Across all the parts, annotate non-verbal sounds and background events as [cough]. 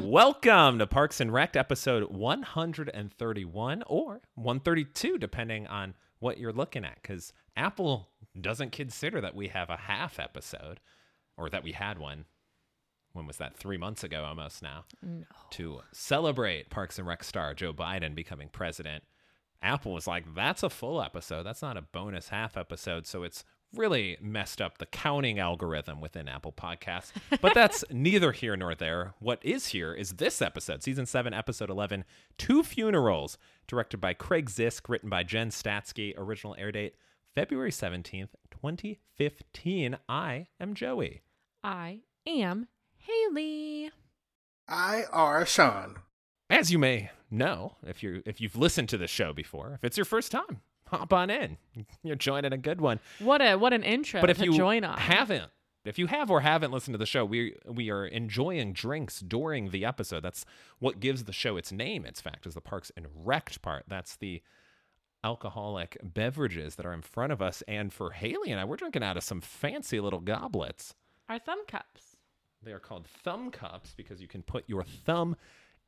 Welcome to Parks and Rec episode 131 or 132, depending on what you're looking at, because Apple doesn't consider that we have a half episode or that we had one. When was that? Three months ago almost now. No. To celebrate Parks and Rec star Joe Biden becoming president. Apple was like, that's a full episode. That's not a bonus half episode. So it's really messed up the counting algorithm within Apple Podcasts. But that's [laughs] neither here nor there. What is here is this episode, season 7, episode 11, Two Funerals, directed by Craig Zisk, written by Jen Statsky, original air date February 17th, 2015. I am Joey. I am Haleigh. I are Sean. As you may know, if you if you've listened to the show before, if it's your first time, hop on in. You're joining a good one. What a what an intro But if to you join on. haven't, if you have or haven't listened to the show, we we are enjoying drinks during the episode. That's what gives the show its name. Its fact is the Parks and Wrecked part. That's the alcoholic beverages that are in front of us. And for Haleigh and I, we're drinking out of some fancy little goblets. Our thumb cups. They are called thumb cups because you can put your thumb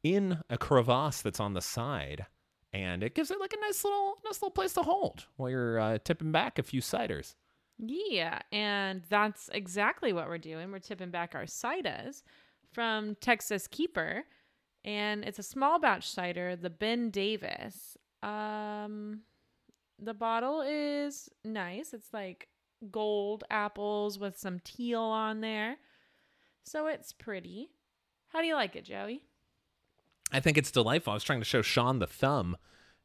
in a crevasse that's on the side, and it gives it like a nice little nice little place to hold while you're uh, tipping back a few ciders. Yeah, and that's exactly what we're doing. We're tipping back our ciders from Texas Keeper, and it's a small batch cider, the Ben Davis. Um, the bottle is nice. It's like gold apples with some teal on there, so it's pretty. How do you like it, Joey? I think it's delightful. I was trying to show Sean the thumb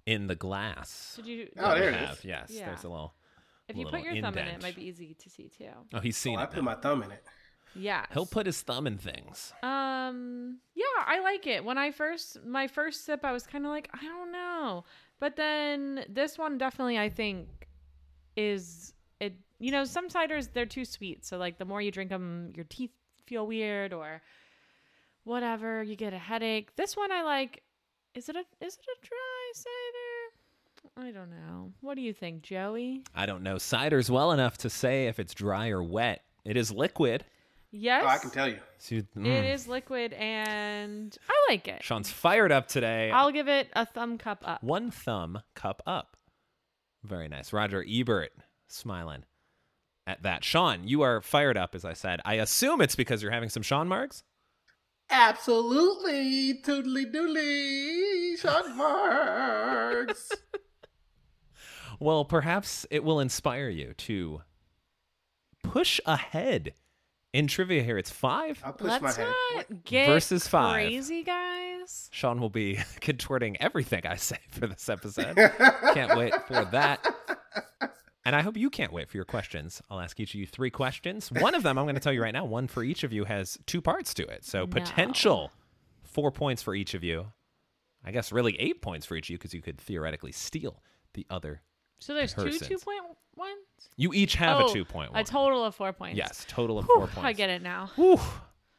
in the glass. Did you? Oh, there We it have, is. Yes, Yeah. there's a little. if you put your thumb in it, it might be easy to see too. Oh, he's seen Oh, I it. put now. my thumb in it. Yeah. He'll put his thumb in things. Um, yeah, I like it. When I first my first sip, I was kind of like, I don't know, but then this one definitely, I think, is it. You know, some ciders they're too sweet, so like the more you drink them, your teeth feel weird or whatever. You get a headache. This one I like. Is it a is it a dry cider? I don't know. What do you think, Joey? I don't know ciders well enough to say if it's dry or wet. It is liquid. Yes, Oh, I can tell you. So you- mm. is liquid, and I like it. Sean's fired up today. I'll give it a thumb cup up. One thumb cup up. Very nice. Roger Ebert smiling at that. Sean, you are fired up, as I said. I assume it's because you're having some Sean Margs. Absolutely. Toodly doodly. Sean Margs. [laughs] Well, perhaps it will inspire you to push ahead in trivia here. It's five. I'll push Let's my head. not get Versus five. crazy, guys. Sean will be [laughs] contorting everything I say for this episode. [laughs] can't wait for that. And I hope you can't wait for your questions. I'll ask each of you three questions. One of them, I'm going to tell you right now, one for each of you has two parts to it. So No. potential four points for each of you. I guess really eight points for each of you because you could theoretically steal the other. So there's two two point ones. You each have oh, a two point one. A total of four points. Yes, total of Whew, four points. I get it now. Whew.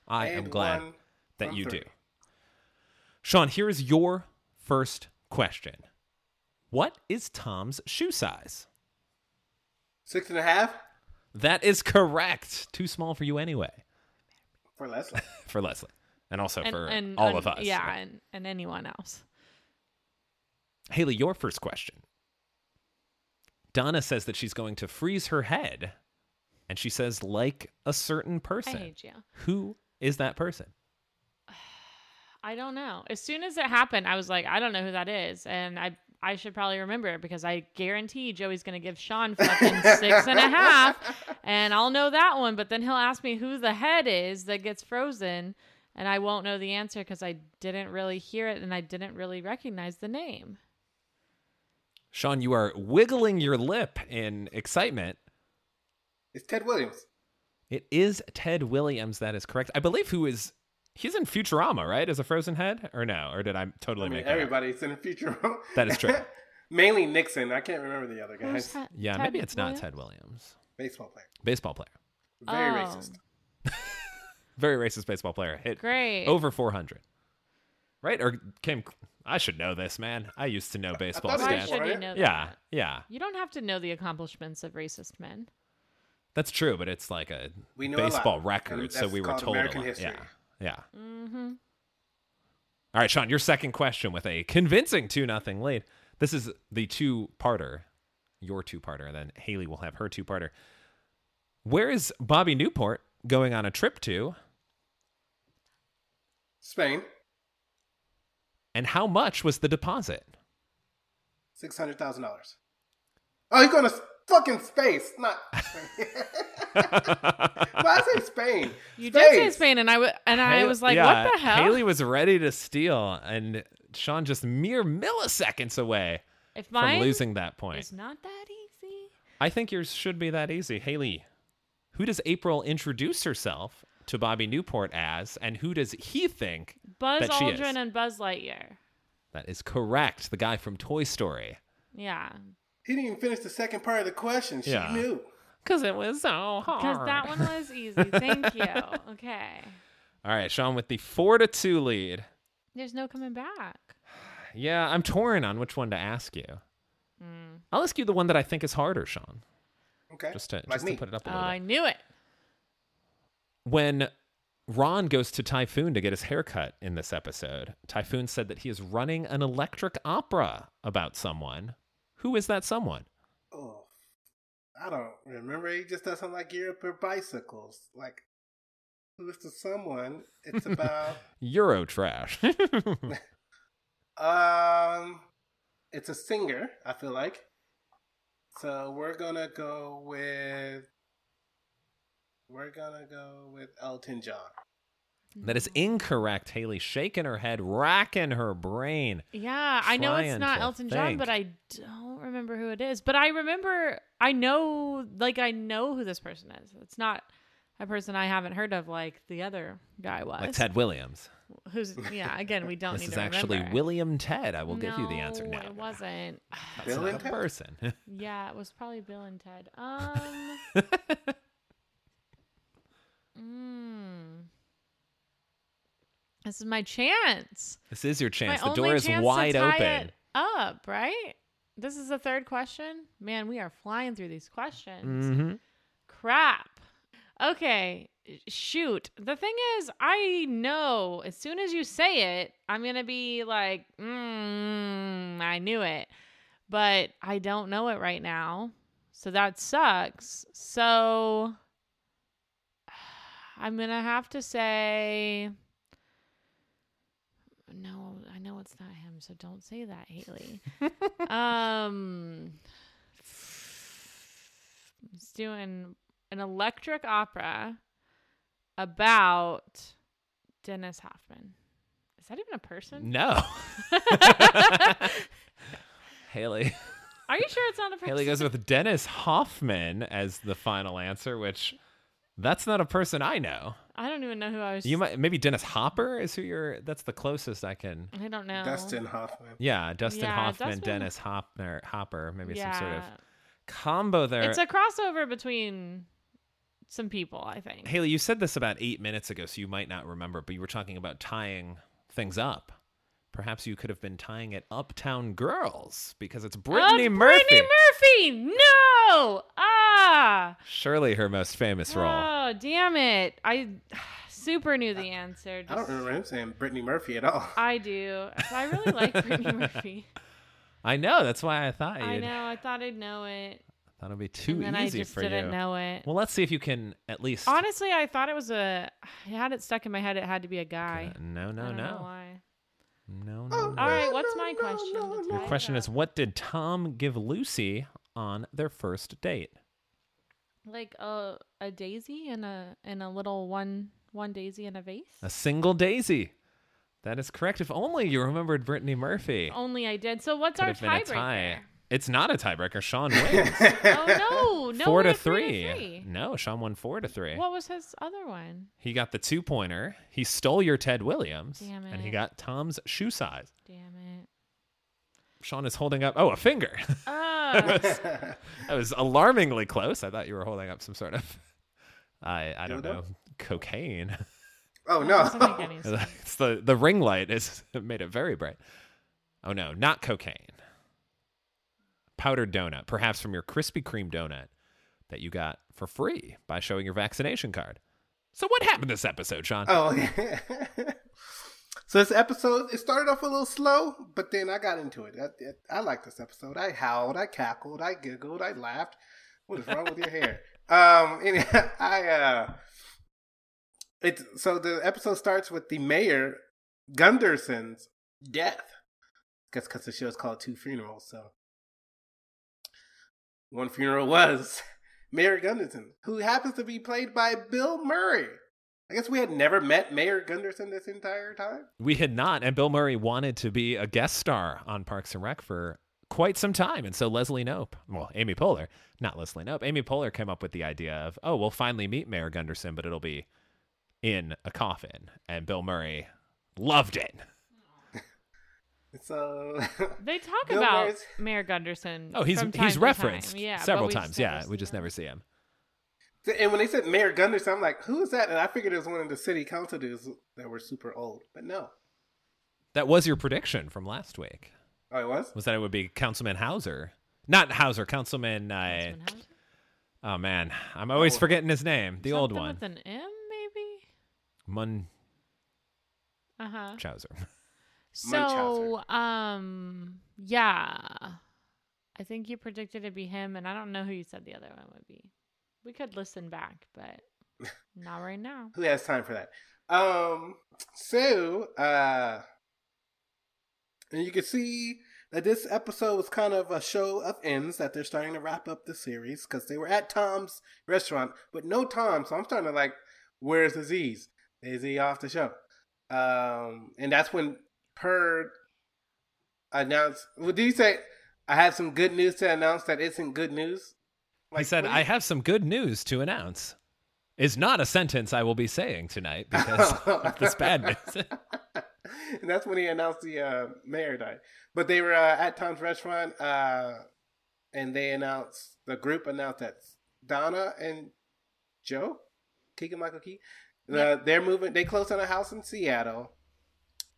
I am glad one that from you three. do. Sean, here is your first question. What is Tom's shoe size? Six and a half That is correct. Too small for you anyway, for Leslie. [laughs] for Leslie, and also And, for and all and- of us. Yeah, right? and, and anyone else. Haleigh, your first question. Donna says that she's going to freeze her head, and she says, like a certain I person. hate you. Who is that person? [sighs] I don't know. As soon as it happened, I was like, I don't know who that is, and I I should probably remember it because I guarantee Joey's gonna give Sean fucking six and a half, [laughs] and I'll know that one. But then he'll ask me who the head is that gets frozen, and I won't know the answer because I didn't really hear it and I didn't really recognize the name. Sean, you are wiggling your lip in excitement. It's Ted Williams. It is Ted Williams. That is correct. I believe who is he's in Futurama, right? As a frozen head, or no? Or did I totally I mean, make that? up? everybody's in the future. That is true. [laughs] Mainly Nixon. I can't remember the other guys. that? Yeah, Ted maybe it's not Williams? Ted Williams. Baseball player. Baseball player. Very Oh. racist. [laughs] Very racist baseball player. Hit Great. over 400. Right? Or came. I should know this, man. I used to know baseball thought it Why stats. should you know Yeah, that? yeah. You don't have to know the accomplishments of racist men. That's true, but it's like a We know a lot, baseball record, so we were told American a lot. history. Yeah, yeah. Mm-hmm. All right, Sean, your second question with a convincing 2 nothing lead. This is the two parter, your two parter, and then Haleigh will have her two parter. Where is Bobby Newport going on a trip to, Spain, and how much was the deposit? six hundred thousand dollars. Oh, he's going to fucking space, not. [laughs] Why I say Spain? You did say Spain, and I w- and I Haleigh- was like, yeah, "What the hell?" Haleigh was ready to steal, and Sean just mere milliseconds away if from losing that point. It's not that easy, I think yours should be that easy. Haleigh, who does April introduce herself to Bobby Newport as, and who does he think Buzz that she is? Aldrin and Buzz Lightyear. That is correct. The guy from Toy Story. Yeah, He didn't even finish the second part of the question. She Yeah. knew. Because it was so hard. because that one was easy. Thank you. [laughs] Okay, All right, Sean with the four to two lead. there's no coming back. Yeah, I'm torn on which one to ask you. Mm. I'll ask you the one that I think is harder, Sean. Okay. Just to like just me. to put it up a Oh, little bit. I knew it. when Ron goes to Typhoon to get his haircut in this episode, Typhoon said that he is running an electric opera about someone. Who is that someone? Oh, I don't remember. He just doesn't like Europe or bicycles. Like, who's to someone? It's about [laughs] Euro trash. [laughs] um, it's a singer. I feel like. So we're gonna go with. We're gonna go with Elton John. That is incorrect. Haleigh shaking her head, racking her brain. Yeah, I know it's not to Elton John, but I don't remember who it is. But I remember, I know, like, I know who this person is. It's not a person I haven't heard of like the other guy was. Like Ted Williams. Who's, yeah, again, we don't This need is to actually remember. William Ted. I will give you the answer now. It wasn't. That's Bill not and a Ted? person. [laughs] yeah, it was probably Bill and Ted. [laughs] Um. [laughs] mm. This is my chance. this is your chance. My the door is wide to open. It up, right? This is the third question. Man, we are flying through these questions. Mm-hmm. Crap. Okay, shoot. The thing is, I know as soon as you say it, I'm gonna be like, mm, I knew it, but I don't know it right now, so that sucks. So [sighs] I'm gonna have to say. No, I know it's not him, so don't say that, Haleigh. [laughs] um, it's doing an electric opera about Dennis Hoffman. Is that even a person? No. [laughs] Haleigh. Are you sure it's not a person? Haleigh goes with Dennis Hoffman as the final answer, which that's not a person I know. I don't even know who I was. You might maybe Dennis Hopper is who you're. That's the closest I can. I don't know. Dustin Hoffman. Yeah, Dustin Yeah, Hoffman, Dustin- Dennis Hopper, Hopper, maybe some sort of combo there. It's a crossover between some people, I think. Haleigh, you said this about eight minutes ago, so you might not remember, but you were talking about tying things up. Perhaps you could have been tying it Uptown Girls because it's Oh, Brittany it's Murphy. Brittany Murphy. No. Ah. Surely her most famous role. Oh, damn it. I [sighs] super knew the answer. I don't Just- remember him saying Brittany Murphy at all. I do. So I really like Brittany [laughs] Murphy. I know. That's why I thought I you'd. know. I thought I'd know it. I thought it'd be too and then easy I just for didn't you. know it. Well, let's see if you can at least. Honestly, I thought it was a. I had it stuck in my head. It had to be a guy. Uh, no, I no, don't know no, why. no, no, Oh, no. All right, what's my no, question? no, no. Your tie it question is, what did Tom give Lucy on their first date? Like a a daisy and a and a little one one daisy in a vase. A single daisy. That is correct. If only you remembered Brittany Murphy. Only I did. So what's Could our have tie. tiebreaker? It's not a tiebreaker. Sean [laughs] wins. Oh no, no, four we're to three. three. No, Sean won four to three. What was his other one? He got the two pointer. He stole your Ted Williams. Damn it! And he got Tom's shoe size. Damn it. Sean is holding up. Oh, a finger. [laughs] Oh, Ah, [laughs] that was alarmingly close. I thought you were holding up some sort of, I I don't Dildo? know, cocaine. Oh no. doesn't make any sense. it's the the ring light is [laughs] made it very bright. Oh no, not cocaine. Powdered donut, perhaps from your Krispy Kreme donut that you got for free by showing your vaccination card. So what happened this episode, Sean? Oh [laughs] yeah. So this episode it started off a little slow, but then I got into it. I, I, I like this episode. I howled, I cackled, I giggled, I laughed. What is wrong with your hair? [laughs] Um, and [laughs] I uh, it's so the episode starts with the mayor Gunderson's death. Guess because the show is called Two Funerals, so one funeral was [laughs] Mayor Gunderson, who happens to be played by Bill Murray. I guess we had never met Mayor Gunderson this entire time. We had not, and Bill Murray wanted to be a guest star on Parks and Rec for quite some time. And so Leslie Knope, well, Amy Poehler, not Leslie Knope, Amy Poehler came up with the idea of, oh, we'll finally meet Mayor Gunderson, but it'll be in a coffin. And Bill Murray loved it. [laughs] So [laughs] They talk Bill about Murray's- Mayor Gunderson. Oh, he's from time he's referenced time. yeah, several times. Yeah, we just never see him. And when they said Mayor Gunderson, I'm like, who is that? And I figured it was one of the city council dudes that were super old, but no. That was your prediction from last week. Oh, it was. Was that it would be Councilman Hauser, not Hauser, Councilman. Uh, Councilman Hauser? oh man, I'm always Oh. forgetting his name. The old one, with an M, maybe. Munchauser. Uh huh. So, um, yeah, I think you predicted it'd be him, and I don't know who you said the other one would be. We could listen back, but not right now. [laughs] Who has time for that? Um, so, uh, and you can see that this episode was kind of a show of ends that they're starting to wrap up the series because they were at Tom's restaurant, but no Tom. So I'm starting to like, where's the Z's? Is he off the show? Um, and that's when Perd announced. Well, did you say I have some good news to announce that isn't good news? He said, what "I have some good news to announce." Is not a sentence I will be saying tonight because [laughs] of this bad news. and [laughs] [laughs] that's when he announced the uh, mayor died. But they were uh, at Tom's restaurant, uh, and they announced the group announced that Donna and Joe, Keegan Michael Key, uh, they're moving. They closed on a house in Seattle.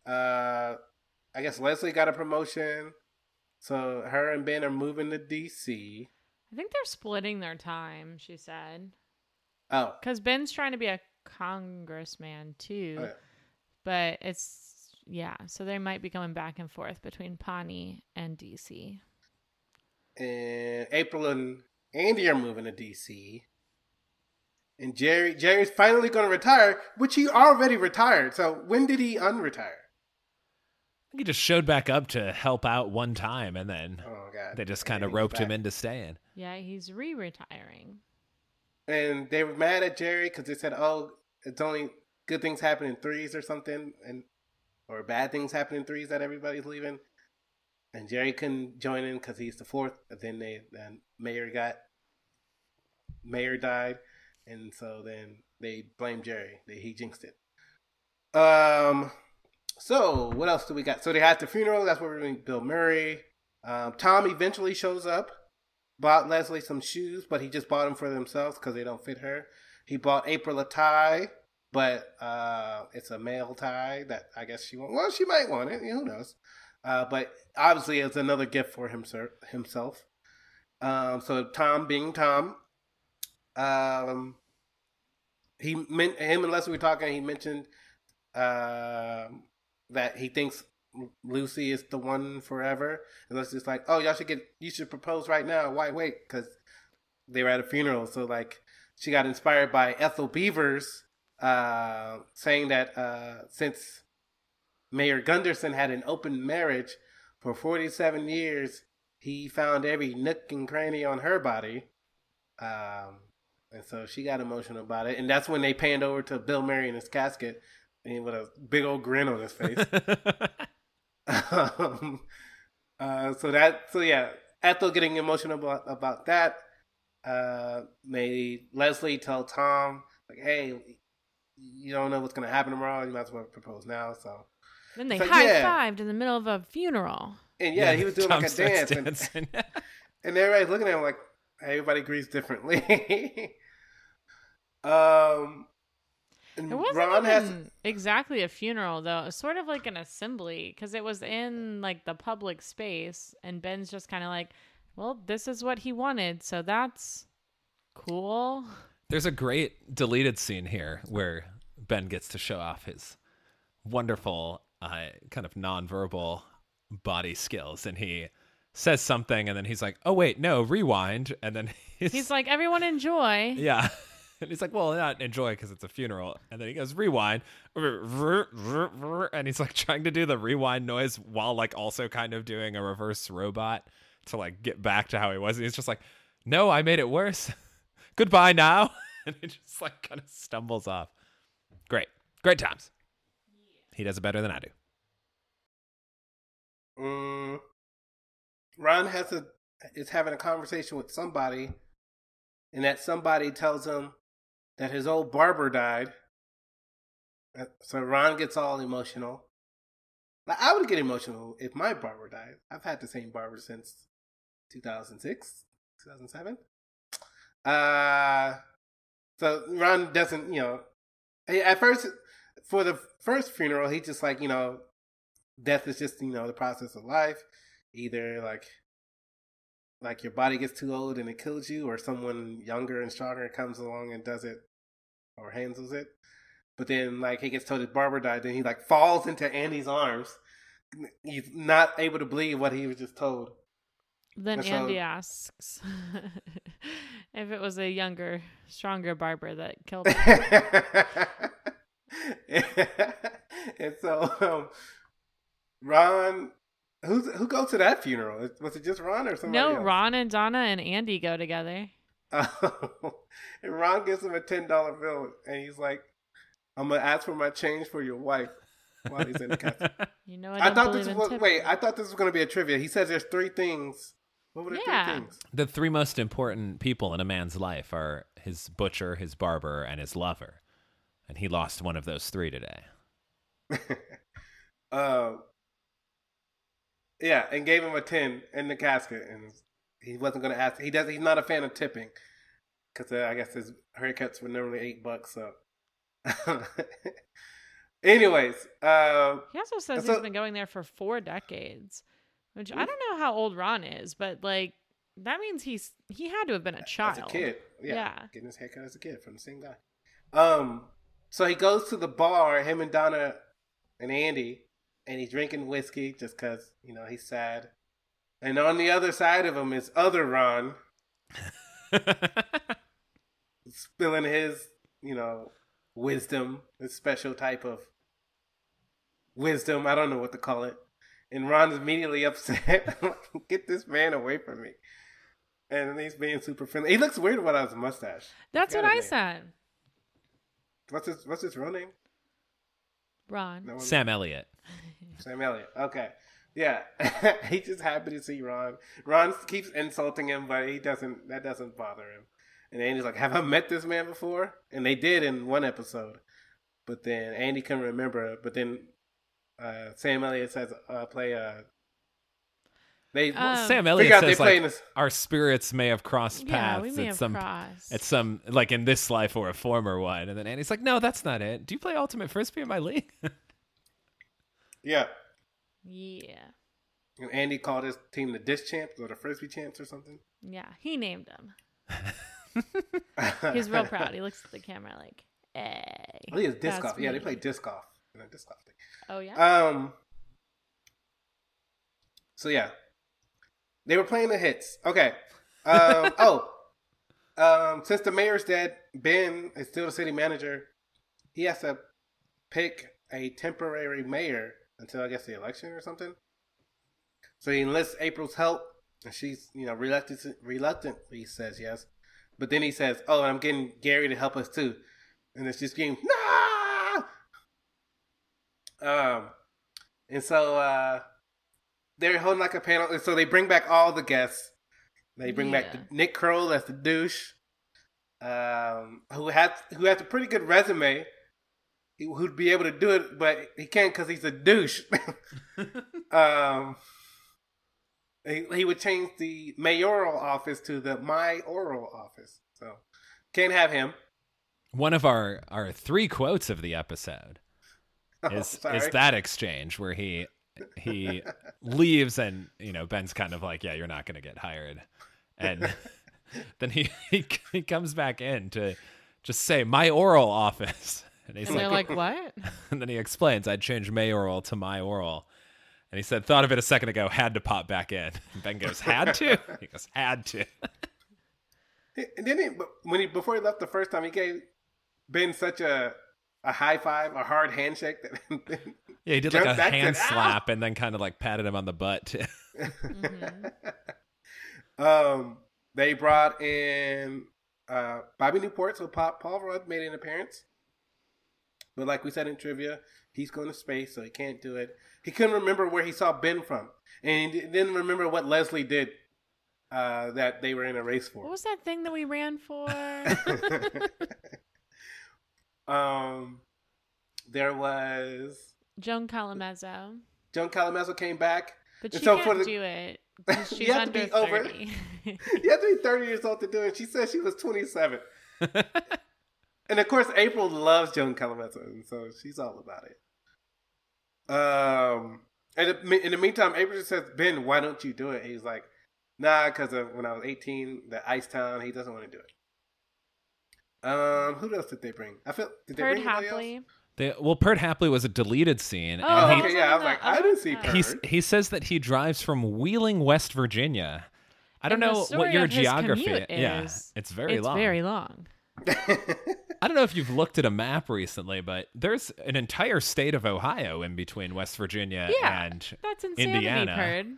Uh, I guess Leslie got a promotion, so her and Ben are moving to DC. I think they're splitting their time. She said Oh, because Ben's trying to be a congressman too, oh, yeah. but it's yeah. So they might be going back and forth between Pawnee and DC. and April and Andy are moving to DC. And Jerry Jerry's finally going to retire, which he already retired. So when did he unretire? I think he just showed back up to help out one time, and then Oh god, they just kind of he goes roped him into staying. Yeah, he's re-retiring. And they were mad at Jerry because they said, "Oh, it's only good things happen in threes or something, and or bad things happen in threes that everybody's leaving." And Jerry couldn't join in because he's the fourth. But then they then Mayor got Mayor died, and so then they blamed Jerry. They, he jinxed it. Um. So what else do we got? So they had the funeral. That's where we're doing Bill Murray. Um, Tom eventually shows up. Bought Leslie some shoes, but he just bought them for themselves because they don't fit her. He bought April a tie, but uh, it's a male tie that I guess she won't. Well, she might want it. Who knows? Uh, but obviously, it's another gift for himself. Um, so Tom, being Tom, um, he meant him and Leslie were talking. He mentioned um that he thinks Lucy is the one forever, and Leslie's like, "Oh, y'all should get, you should propose right now. Why wait? Because they were at a funeral." So like, she got inspired by Ethel Beavers uh, saying that uh, since Mayor Gunderson had an open marriage for 47 years, he found every nook and cranny on her body. Um, and so she got emotional about it. And that's when they panned over to Bill Murray in his casket and with a big old grin on his face. [laughs] um, uh, so that, so yeah, Ethel getting emotional about, about that uh, made Leslie tell Tom, like, hey, you don't know what's going to happen tomorrow. You might as well propose now. So, Then they So, high yeah. fived in the middle of a funeral. and yeah, he was doing Tom like a starts dance. And, [laughs] [laughs] and everybody's looking at him like, everybody agrees differently. [laughs] um, And It wasn't Ron has exactly a funeral though. It was sort of like an assembly because it was in like the public space, and Ben's just kind of like, "Well, this is what he wanted, so that's cool." There's a great deleted scene here where Ben gets to show off his wonderful uh, kind of nonverbal body skills, and he says something, and then he's like, "Oh wait, no, rewind," and then [laughs] he's, He's like, "Everyone enjoy." "Yeah." And he's like, well, not enjoy because it's a funeral. And then he goes, rewind. And he's like trying to do the rewind noise while like also kind of doing a reverse robot to like get back to how he was. And he's just like, no, I made it worse. [laughs] Goodbye now. [laughs] And he just like kind of stumbles off. Great. Great times. He does it better than I do. Mm, Ron has a is having a conversation with somebody, and that somebody tells him that his old barber died. Uh, So Ron gets all emotional. Like, I would get emotional if my barber died. I've had the same barber since 2006, 2007. Uh, so Ron doesn't, you know, at first, for the first funeral, he just like, you know, death is just, you know, the process of life. Either like, like your body gets too old and it kills you, or someone younger and stronger comes along and does it or handles it. But then, like, he gets told his barber died, then he like falls into Andy's arms. He's not able to believe what he was just told. Then Andy asks [laughs] if it was a younger, stronger barber that killed him. [laughs] and so, um, Ron, who's who goes to that funeral? Was it just Ron or somebody no, else? Ron and Donna and Andy go together. Oh, [laughs] and Ron gives him a ten dollar bill, and he's like, "I'm gonna ask for my change for your wife." While he's in the casket. [laughs] You know, I, I, thought this was tip- wait. I thought this was gonna be a trivia. He says there's three things. What were the Yeah. three things? the three most important people in a man's life are his butcher, his barber, and his lover. And he lost one of those three today. um, [laughs] yeah, and gave him a ten in the casket, and he wasn't gonna ask. He does. He's not a fan of tipping because uh, I guess his haircuts were normally eight bucks. So, [laughs] anyways, uh, He also says So- he's been going there for four decades, which I don't know how old Ron is, but like that means he's he had to have been a child. a kid, yeah, Yeah. getting his haircut as a kid from the same guy. Um, so he goes to the bar, him and Donna and Andy, and he's drinking whiskey just because you know he's sad. And on the other side of him is other Ron [laughs] spilling his, you know, wisdom, his special type of wisdom. I don't know what to call it. And Ron's immediately [laughs] upset. Get this man away from me. And he's being super friendly. He looks weird without his mustache. That's what I name. said. What's his What's his real name? Ron. No Sam Elliott. Sam Elliott. Okay. Yeah. [laughs] He's just happy to see Ron. Ron keeps insulting him, but he doesn't. That doesn't bother him. And Andy's like, "Have I met this man before?" And they did in one episode, but then Andy couldn't remember. But then uh, Sam Elliott says, uh, "Play uh They Um, Sam figure Elliott out they says like this. our spirits may have crossed Yeah, paths at some crossed. at some like in this life or a former one. And then Andy's like, no, that's not it. Do you play Ultimate Frisbee in my league? [laughs] Yeah. yeah. And Andy called his team the disc champs or the frisbee champs or something. Yeah. He named them. [laughs] He's real proud. He looks at the camera like, hey. I think it's disc golf. Yeah, they play disc golf. in a disc golf thing. Oh, yeah? Um. So yeah, they were playing the hits. Okay. Um. [laughs] oh. Um. Since the mayor's dead, Ben is still the city manager. He has to pick a temporary mayor until I guess the election or something. So he enlists April's help, and she's you know reluctant reluctantly says yes, but then he says, "Oh, and I'm getting Gary to help us too," and it's just getting no. Um, and so uh, they're holding like a panel. and So they bring back all the guests. They bring back the, Nick Kroll as the douche, um, who has who has a pretty good resume. Who'd be able to do it, but he can't because he's a douche. [laughs] um, he, he would change the mayoral office to the my oral office. So can't have him. one of our our three quotes of the episode [laughs] Oh, is sorry. is that exchange where he he [laughs] leaves and you know Ben's kind of like, yeah, you're not going to get hired, and then he, he he comes back in to just say my oral office, and he's And they're like, like, what? [laughs] and then he explains, I'd change mayoral to my oral. And he said, thought of it a second ago, had to pop back in. [laughs] And Ben goes, had to? [laughs] He goes, had to. And then he, when he before he left the first time, he gave Ben such a a high five, a hard handshake that Yeah, he did like a back to- hand "Ow!" slap and then kind of like patted him on the butt. too. Mhm. um they brought in uh Bobby Newport, so Pop Paul Rudd made an appearance. But like we said in trivia, he's going to space, so he can't do it. He couldn't remember where he saw Ben from, and he didn't remember what Leslie did uh, that they were in a race for. What was that thing that we ran for? [laughs] um, there was Joan Calamezzo. Joan Calamezzo came back. But she so can't for the- do it. 'cause [laughs] You She's have to under be over- 30. [laughs] You have to be 30 years old to do it. She said she was 27. And of course, April loves Joan Calamezzo, and so she's all about it. Um, and in the meantime, April just says, "Ben, why don't you do it?" He's like, "Nah, because when I was 18, the Ice Town. He doesn't want to do it." Um, who else did they bring? I feel did they Perd bring anybody Hapley. else? They, well, Perd Hapley was a deleted scene. Oh, and okay, he, yeah, I was like, I didn't see Perd. he's, he says that he drives from Wheeling, West Virginia. I don't And know what your geography commute Yeah, is- it's very it's long. very long. [laughs] [laughs] I don't know if you've looked at a map recently, but there's an entire state of Ohio in between West Virginia Yeah. and That's insanity, Indiana. Perd.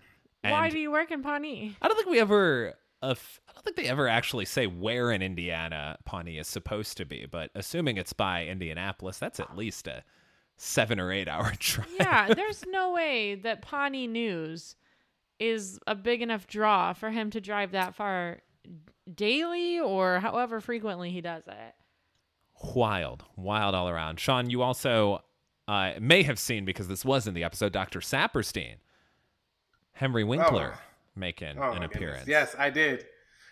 Why do you work in Pawnee? I don't think we ever. Uh, I don't think they ever actually say where in Indiana Pawnee is supposed to be, but assuming it's by Indianapolis, that's at least a seven or eight hour [laughs] drive. Yeah, there's no way that Pawnee News is a big enough draw for him to drive that far daily or however frequently he does it. Wild, wild all around. Sean, you also uh, may have seen because this was in the episode. Doctor Saperstein, Henry Winkler Oh. making Oh, an my goodness. appearance. Yes, I did.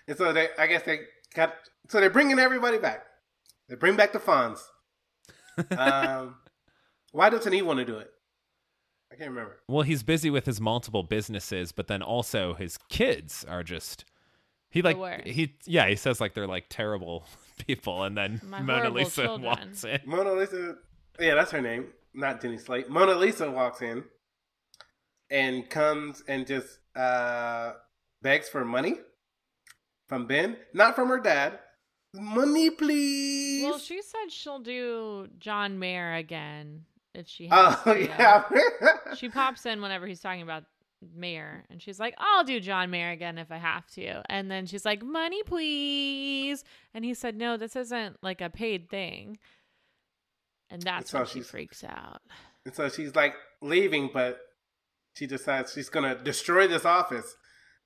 And so they, I guess they got. So they're bringing everybody back. They bring back the Fonz. [laughs] um, why doesn't he want to do it? I can't remember. Well, he's busy with his multiple businesses, but then also his kids are just he like he yeah he says like they're like terrible people, and then My Mona Lisa children. walks in. Mona Lisa. Yeah, that's her name. Not Jenny Slate. Mona Lisa walks in and comes and just uh, begs for money from Ben, not from her dad. Money, please. Well, she said she'll do John Mayer again if she has oh to. yeah. [laughs] She pops in whenever he's talking about Mayer and she's like, I'll do John Mayer again if I have to. And then she's like, Money, please. And he said, No, this isn't like a paid thing. And that's So when she freaks out. And so she's like leaving, but she decides she's gonna destroy this office.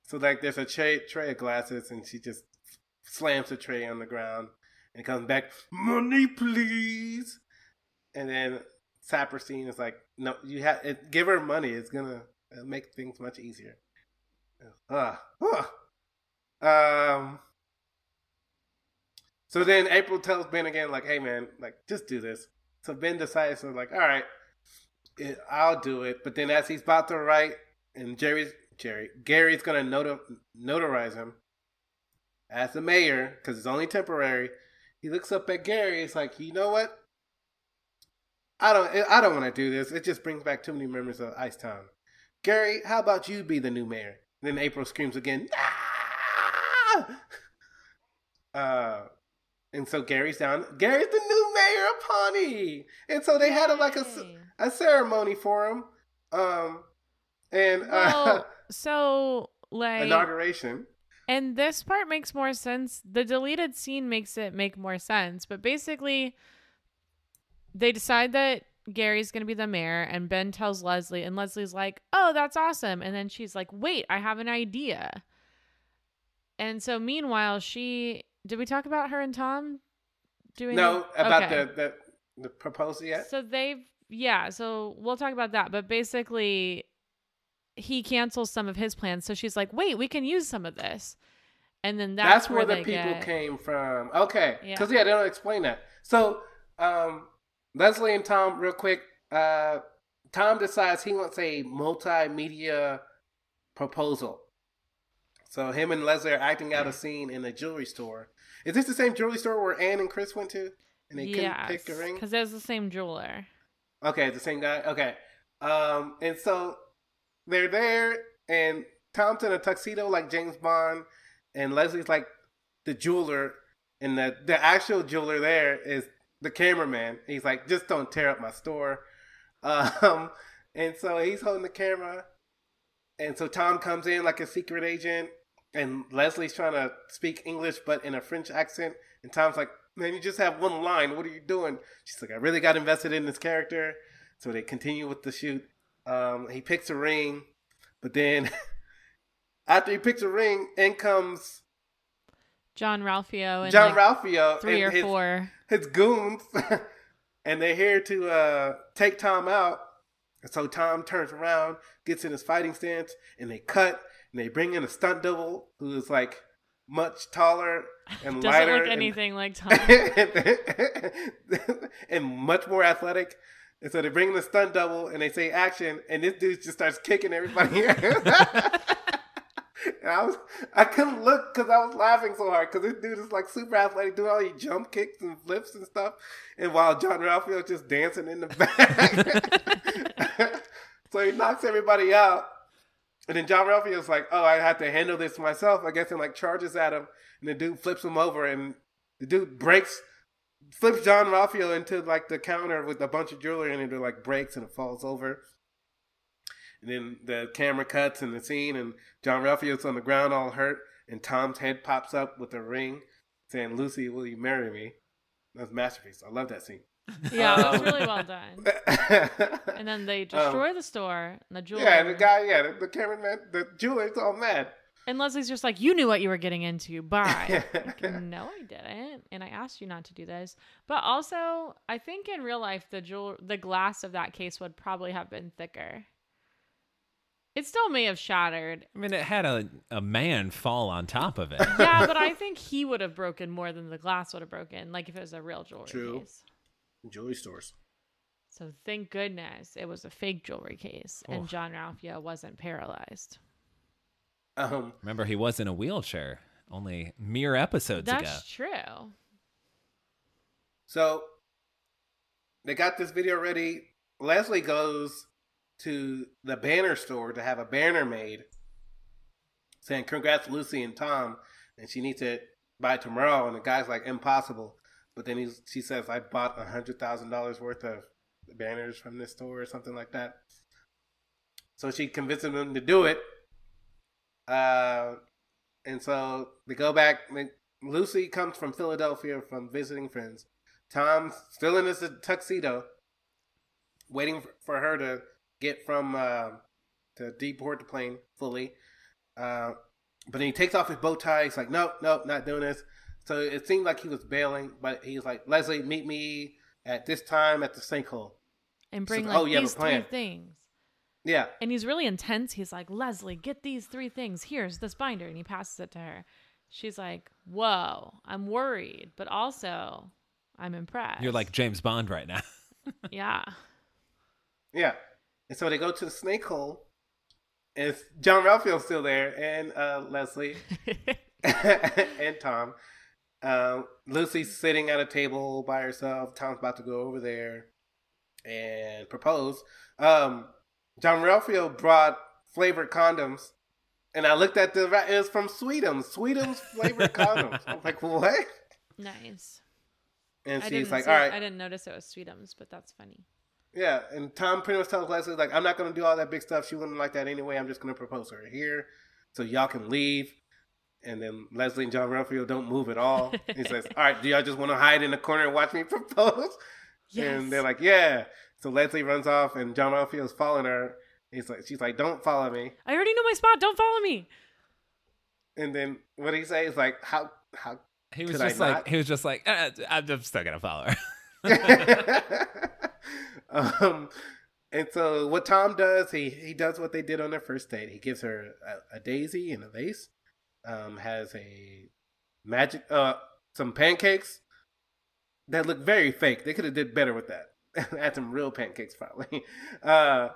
So like there's a tray, tray of glasses, and she just slams the tray on the ground and comes back, money please. And then Saperstein is like, no, you have give her money. It's gonna uh, make things much easier. Uh, uh. Um. So then April tells Ben again, like, hey man, like just do this. So Ben decides, so like, all right, it, I'll do it. But then as he's about to write, and Jerry's Jerry Gary's gonna notar- notarize him as the mayor because it's only temporary. He looks up at Gary. It's like, you know what? I don't. I don't want to do this. It just brings back too many memories of Ice Town. Gary, how about you be the new mayor? then April screams again. "Ah!" Uh, and so Gary's down. Gary's the new mayor of Pawnee, and so they had a, like a, a ceremony for him, um, and uh, [laughs] so like inauguration. And this part makes more sense. The deleted scene makes it make more sense. But basically, they decide that Gary's going to be the mayor, and Ben tells Leslie, and Leslie's like, oh, that's awesome. And then she's like, wait, I have an idea. And so, meanwhile, she. Did we talk about her and Tom doing No, about Okay. the, the the proposal yet? So they've yeah, so we'll talk about that. But basically he cancels some of his plans. So she's like, wait, we can use some of this. and then That's, that's, where, the people get- came from. Okay, Yeah. because yeah. they don't explain that. So, um, Leslie and Tom, real quick. Uh, Tom decides he wants a multimedia proposal. So him and Leslie are acting out a scene in a jewelry store. Is this the same jewelry store where Anne and Chris went to, and they couldn't pick a ring? because it was the same jeweler. Okay, the same guy. Okay. Um, and so they're there, and Tom's in a tuxedo like James Bond, and Leslie's like the jeweler, and the the actual jeweler there is the cameraman. He's like, just don't tear up my store. Um, and so he's holding the camera, and so Tom comes in like a secret agent, and Leslie's trying to speak English but in a French accent, and Tom's like, "Man, you just have one line. What are you doing?" She's like, "I really got invested in this character." So they continue with the shoot. Um, he picks a ring, but then [laughs] after he picks a ring, in comes Jean-Ralphio and John like Ralphio three or his, four. His goons, [laughs] and they're here to uh, take Tom out. And so Tom turns around, gets in his fighting stance, and they cut, and they bring in a stunt double who is like much taller [laughs] and Doesn't lighter look and- anything like [laughs] Tom. and much more athletic. And so they bring in the stunt double and they say action, and this dude just starts kicking everybody. And I was, I couldn't look because I was laughing so hard because this dude is like super athletic, doing all these jump kicks and flips and stuff, and while Jean-Ralphio just dancing in the [laughs] back. [laughs] so he knocks everybody out, and then Jean-Ralphio's like, "Oh, I have to handle this myself." I guess and like charges at him, and the dude flips him over, and the dude breaks, flips Jean-Ralphio into like the counter with a bunch of jewelry, and it like breaks and it falls over. And then the camera cuts in the scene, and Jean-Ralphio's on the ground all hurt, and Tom's head pops up with a ring saying, Lucy, will you marry me? That's a masterpiece. I love that scene. yeah, that was Um, really well [laughs] done. [laughs] And then they destroy the store and the jeweler. Um, yeah, the guy, yeah, the, the cameraman, the jeweler's all mad. And Leslie's just like, you knew what you were getting into. Bye. [laughs] Like, no, I didn't, and I asked you not to do this. But also, I think in real life, the jewel, the glass of that case would probably have been thicker. It still may have shattered. I mean, it had a, a man fall on top of it. Yeah, but I [laughs] think he would have broken more than the glass would have broken. Like if it was a real jewelry True. case. Jewelry stores. So thank goodness it was a fake jewelry case, and Oh. Jean-Ralphio wasn't paralyzed. Um, Remember, he was in a wheelchair only mere episodes ago. That's true. So they got this video ready. Leslie goes to the banner store to have a banner made saying, Congrats, Lucy and Tom. And she needs it by tomorrow. And the guy's like, Impossible. But then he's, she says, I bought a $100,000 worth of banners from this store or something like that. So she convinces him to do it. Uh, and so they go back. Lucy comes from Philadelphia from visiting friends. Tom's still in his tuxedo, waiting for her to get from uh, to deport the plane fully. Uh, but then he takes off his bow tie. He's like, "Nope, nope, not doing this." So it seemed like he was bailing, but he's like, "Leslie, meet me at this time at the sinkhole." And So- bring oh, like you have a these three things. Yeah, And he's really intense. He's like, Leslie, get these three things. Here's this binder. And he passes it to her. She's like, Whoa, I'm worried, but also I'm impressed. You're like James Bond right now. [laughs] Yeah. yeah. And so they go to the snake hole, and Jean-Ralphio's still there, and uh, Leslie. [laughs] and Tom. Um, Lucy's sitting at a table by herself. Tom's about to go over there and propose. Um, John Ralphio brought flavored condoms, and I looked at the. It was from Sweetums. Sweetums flavored condoms. I'm like, what? [laughs] nice. And I she's like, all right, I didn't notice it was Sweetums, but that's funny. Yeah. And Tom pretty much tells Leslie, like, I'm not gonna do all that big stuff. She wouldn't like that anyway. I'm just gonna propose her here, so y'all can leave. And then Leslie and Jean-Ralphio don't move at all. [laughs] He says, "All right, do y'all just want to hide in the corner and watch me [laughs] propose?" Yes. And they're like, "Yeah." So Leslie runs off, and Jean-Ralphio's following her. He's like, "She's like, don't follow me." I already know my spot. Don't follow me. And then what he says is like, "How how?" He was Could I just like not? he was just like "Uh, I'm still gonna follow her. [laughs] um, and so what Tom does, he he does what they did on their first date. He gives her a, a daisy and a vase, um, has a magic, uh, some pancakes that look very fake. They could have did better with that. [laughs] Had some real pancakes probably. [laughs] Uh,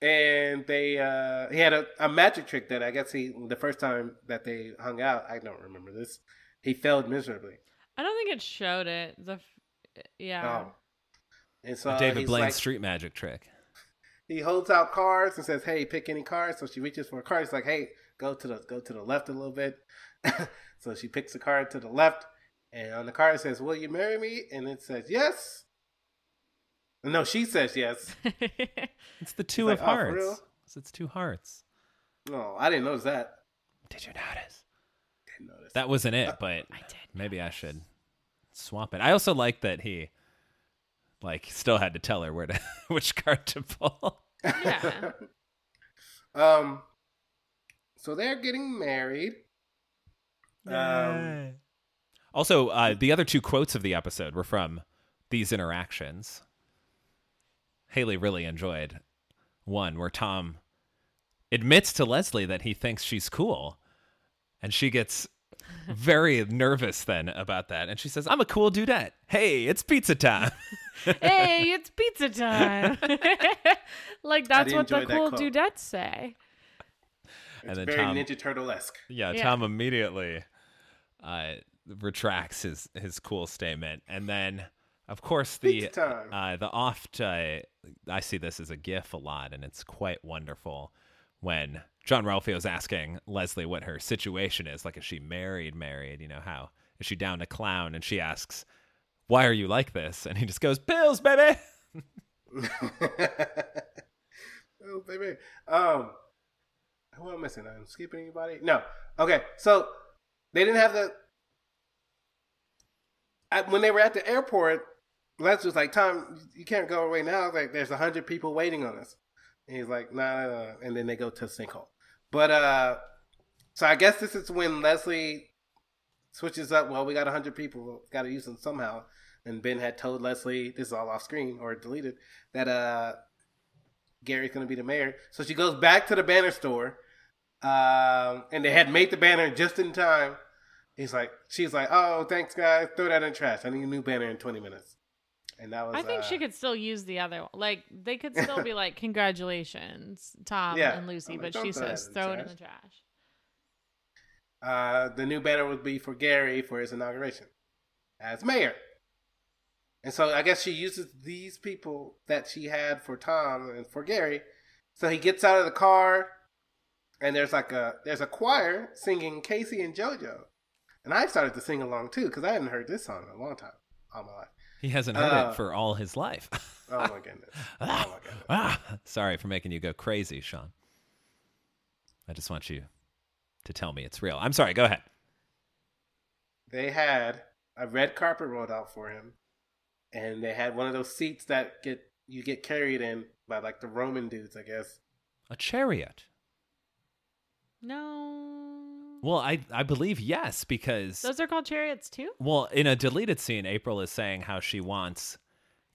and they uh, he had a, a magic trick that I guess he the first time that they hung out. I don't remember this. He failed miserably. I don't think it showed it. The yeah. Oh. And so uh, David he's Blaine like- street magic trick. he holds out cards and says, "Hey, pick any card." So she reaches for a card. He's like, "Hey, go to the go to the left a little bit." [laughs] so she picks a card to the left, and on the card it says, "Will you marry me?" And it says, "Yes." No, she says yes. [laughs] It's the two like, of "Oh, for hearts. real?" So It's two hearts. No, I didn't notice that. Did you notice? Didn't notice. That wasn't Uh, it, but I did. maybe I should swap it. I also like that he like still had to tell her where to [laughs] which card to pull. Yeah. [laughs] um. So they're getting married. Um. Also, uh, the other two quotes of the episode were from these interactions. Haleigh really enjoyed one where Tom admits to Leslie that he thinks she's cool. And she gets very nervous then about that. And she says, I'm a cool dudette. Hey, it's pizza time. [laughs] hey, it's pizza time. [laughs] like that's what the that cool quote. dudettes say. and then very Tom, Ninja Turtle esque. yeah, Yeah. Tom immediately uh, retracts his, his cool statement. And then, of course, the Uh, the oft, uh, I see this as a gif a lot, and it's quite wonderful when Jean-Ralphio is asking Leslie what her situation is. Like, is she married? Married? You know, how is she down to clown? And she asks, "Why are you like this?" And he just goes, "Pills, baby." [laughs] oh baby. Um, who am I missing? I'm skipping anybody? No. Okay, so they didn't have the. When they were at the airport, Les was like, "Tom, you can't go away now. Like, there's a hundred people waiting on us." And he's like, "Nah, nah, nah." And then they go to the sinkhole. But uh, so I guess this is when Leslie switches up. Well, we got a hundred people. Got to use them somehow. And Ben had told Leslie, this is all off screen or deleted, that uh Garry's gonna be the mayor. So she goes back to the banner store, um, and they had made the banner just in time. He's like, she's like, oh, thanks guys, throw that in the trash. I need a new banner in twenty minutes. And that was. I think uh, she could still use the other one. Like they could still be [laughs] like, "Congratulations, Tom Yeah. and Lucy," like, but she "Don't throw that says, in "Throw it in the trash." Uh, the new banner would be for Garry for his inauguration as mayor. And so I guess she uses these people that she had for Tom and for Garry. So he gets out of the car, and there's like a there's a choir singing K-Ci and JoJo, and I started to sing along too because I hadn't heard this song in a long time, all my life. He hasn't heard Uh, it for all his life. [laughs] Oh my goodness! Oh my goodness! ah, sorry for making you go crazy, Sean. I just want you to tell me it's real. I'm sorry. Go ahead. They had a red carpet rolled out for him, and they had one of those seats that get you get carried in by like the Roman dudes, I guess. A chariot. No, Well, I I believe yes because those are called chariots too. well in a deleted scene, April is saying how she wants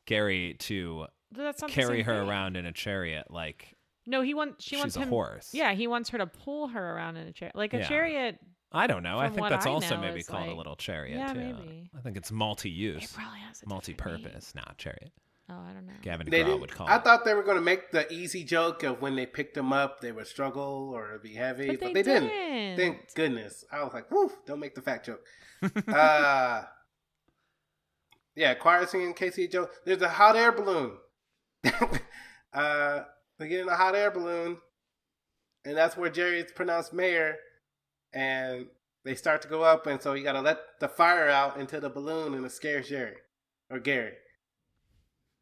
Garry to That's not the carry same her thing. around in a chariot like No, he wants. She she's wants a him. horse. Yeah, he wants her to pull her around in a chair, like a Yeah. chariot. I don't know. I From think what that's I also know maybe called a like- little chariot Yeah, too. maybe. I think it's multi-use, It probably has a different multi-purpose, not chariot. Name. Oh, I don't know. Gavin They DeGraw would call I it. thought they were going to make the easy joke of when they picked them up, they would struggle or be heavy, But but, they, they, didn't. didn't. Thank goodness. I was like, woof, don't make the fat joke. [laughs] uh, yeah, choir singing K-Ci Joe. There's a hot air balloon. [laughs] uh, they get in a hot air balloon, and that's where Jerry is pronounced mayor. And they start to go up, and so you got to let the fire out into the balloon, and it scares Jerry or Garry.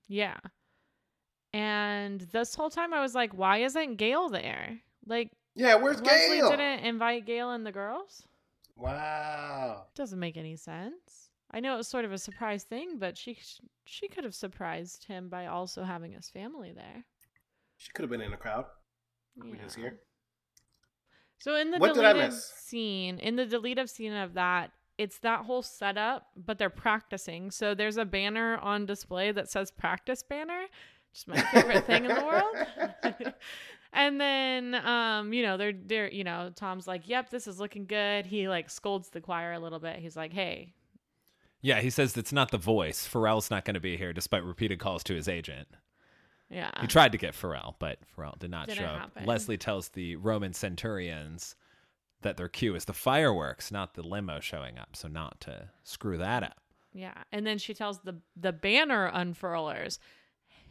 Yeah. And this whole time I was like, why isn't Gail there? Like, Yeah, where's Leslie Gail? didn't invite Gail and the girls? Wow. Doesn't make any sense. I know it was sort of a surprise thing, but she she could have surprised him by also having his family there. She could have been in the crowd. We Yeah. can see her. So in the What deleted scene, in the deleted scene of that, it's that whole setup, but they're practicing. So there's a banner on display that says practice banner, which is my favorite thing in the world. [laughs] And then, um, you know, they're they're you know, Tom's like, "Yep, this is looking good." He like scolds the choir a little bit. He's like, "Hey, Yeah, he says it's not the voice. Pharrell's not going to be here, despite repeated calls to his agent. yeah, He tried to get Pharrell, but Pharrell did not Didn't show up. happen. Leslie tells the Roman centurions that their cue is the fireworks, not the limo showing up, so not to screw that up. yeah." And then she tells the the banner unfurlers,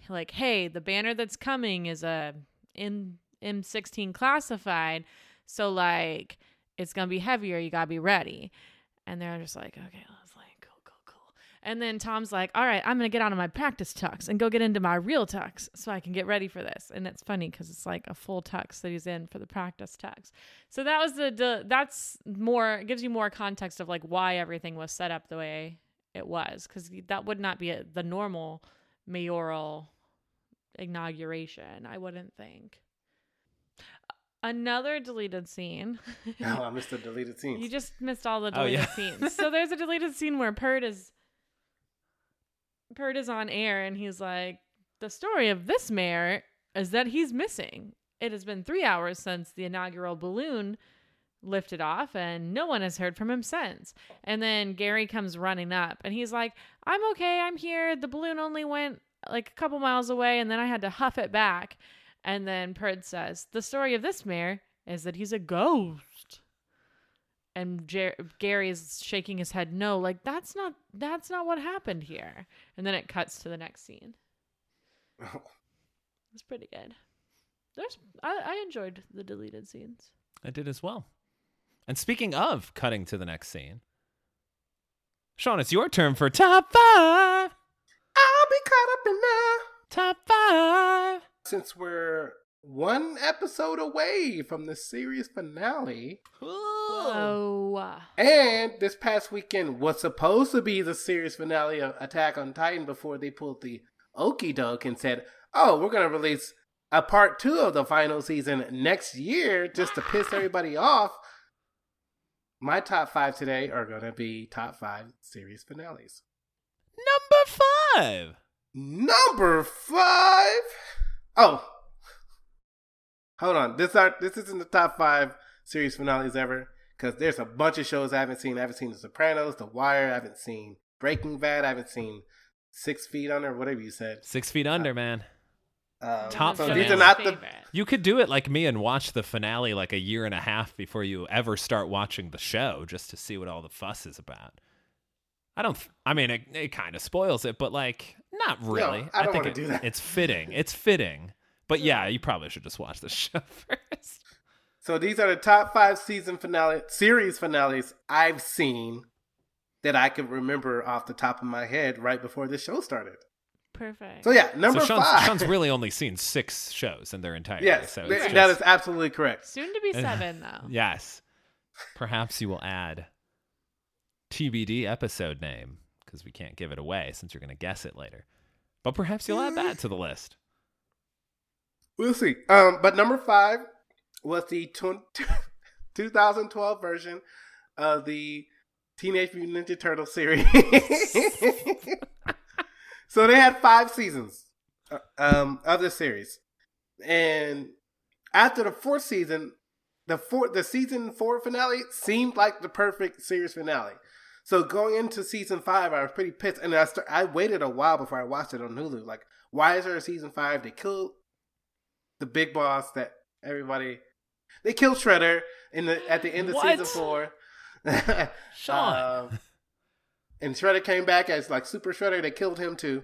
like, "Hey, the banner that's coming is a in M16 classified, so like it's gonna be heavier. You gotta be ready." And they're just like, "Okay, Leslie, cool, cool, cool." And then Tom's like, "All right, I'm gonna get out of my practice tux and go get into my real tux so I can get ready for this." And it's funny because it's like a full tux that he's in for the practice tux. So that was the, the that's more gives you more context of like why everything was set up the way it was because that would not be a, the normal mayoral inauguration. I wouldn't think. Another deleted scene. [laughs] Oh, I missed the deleted scenes. You just missed all the Oh, deleted yeah. scenes. So there's a deleted scene where Perd is Perd is on air and he's like, The story of this mayor is that he's missing. It has been three hours since the inaugural balloon lifted off and no one has heard from him since. And then Garry comes running up and he's like, I'm okay, I'm here. The balloon only went like a couple miles away and then I had to huff it back. And then Perd says, The story of this mayor is that he's a ghost. And Jer- is shaking his head, no, like that's not that's not what happened here. And then it cuts to the next scene. [laughs] It's pretty good. There's I, I enjoyed the deleted scenes. I did as well. And speaking of cutting to the next scene, Sean, it's your turn for top five. I'll be caught up in that. Top five. Since we're one episode away from the series finale, Oh, and this past weekend was supposed to be the series finale of Attack on Titan before they pulled the okey doke and said, "Oh, we're gonna release a part two of the final season next year just to piss everybody [laughs] off." My top five today are gonna be top five series finales. Number five. Number five. Oh, hold on. This are this isn't the top five series finales ever because there's a bunch of shows I haven't seen. I haven't seen The Sopranos, The Wire. I haven't seen Breaking Bad. I haven't seen Six Feet Under, whatever you said. Six feet under, man. Um, Top So finale. these are not the. You could do it like me and watch the finale like a year and a half before you ever start watching the show just to see what all the fuss is about. I don't, th- I mean, it, it kind of spoils it, but like, not really. I don't think wanna it- do that. It's fitting. It's fitting. But yeah, you probably should just watch the [laughs] show first. So these are the top five season finale series finales I've seen that I can remember off the top of my head right before the show started. Perfect. So yeah, number so Sean's, five. Sean's [laughs] really only seen six shows in their entire. yes, so th- it's that just- is absolutely correct. Soon to be seven though. [laughs] Yes. Perhaps you will add TBD episode name because we can't give it away since you're going to guess it later. But perhaps you'll add that to the list. We'll see. Um, but number five was the tw- [laughs] 2012 version of the Teenage Mutant Ninja Turtle series. [laughs] so they had five seasons uh, um, of the series, and after the fourth season, the four, the season four finale seemed like the perfect series finale. So going into season five, I was pretty pissed, and I st- I waited a while before I watched it on Hulu. Like, why is there a season five? They killed the big boss that everybody. They killed Shredder in the at the end of What? season four. [laughs] Sean. Um, and Shredder came back as like Super Shredder. They killed him too.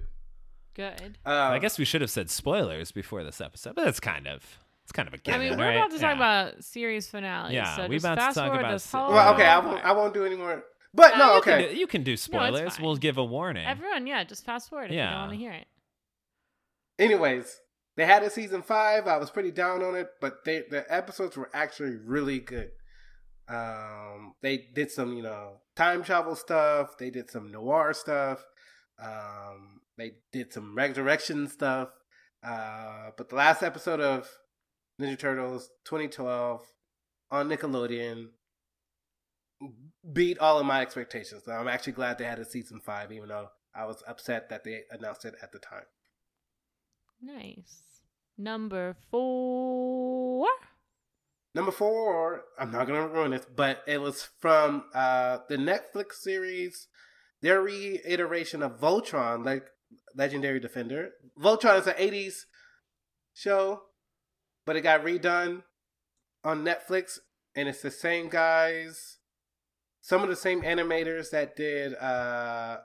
Good. Um, I guess we should have said spoilers before this episode, but it's kind of it's kind of a I given, I mean, we're right? about to talk Yeah. about series finales. Yeah, so we just about to fast talk forward about this se- whole Well, okay, I won't. I won't do any more. But No, no, you okay. You can do- You can do spoilers. fine. we'll give a warning. Everyone, yeah, just fast forward if you don't want to hear it. Anyways, they had a season five. I was pretty down on it, but they the episodes were actually really good. Um, they did some, you know, time travel stuff. They did some noir stuff. Um, they did some resurrection stuff. Uh, but the last episode of Ninja Turtles 2012 on Nickelodeon beat all of my expectations. I'm actually glad they had a season five, even though I was upset that they announced it at the time. Nice. Number four. Number four, I'm not gonna ruin this, but it was from uh, the Netflix series, their reiteration of Voltron, like Legendary Defender. Voltron is an '80s show, but it got redone on Netflix, and it's the same guys, some of the same animators that did uh,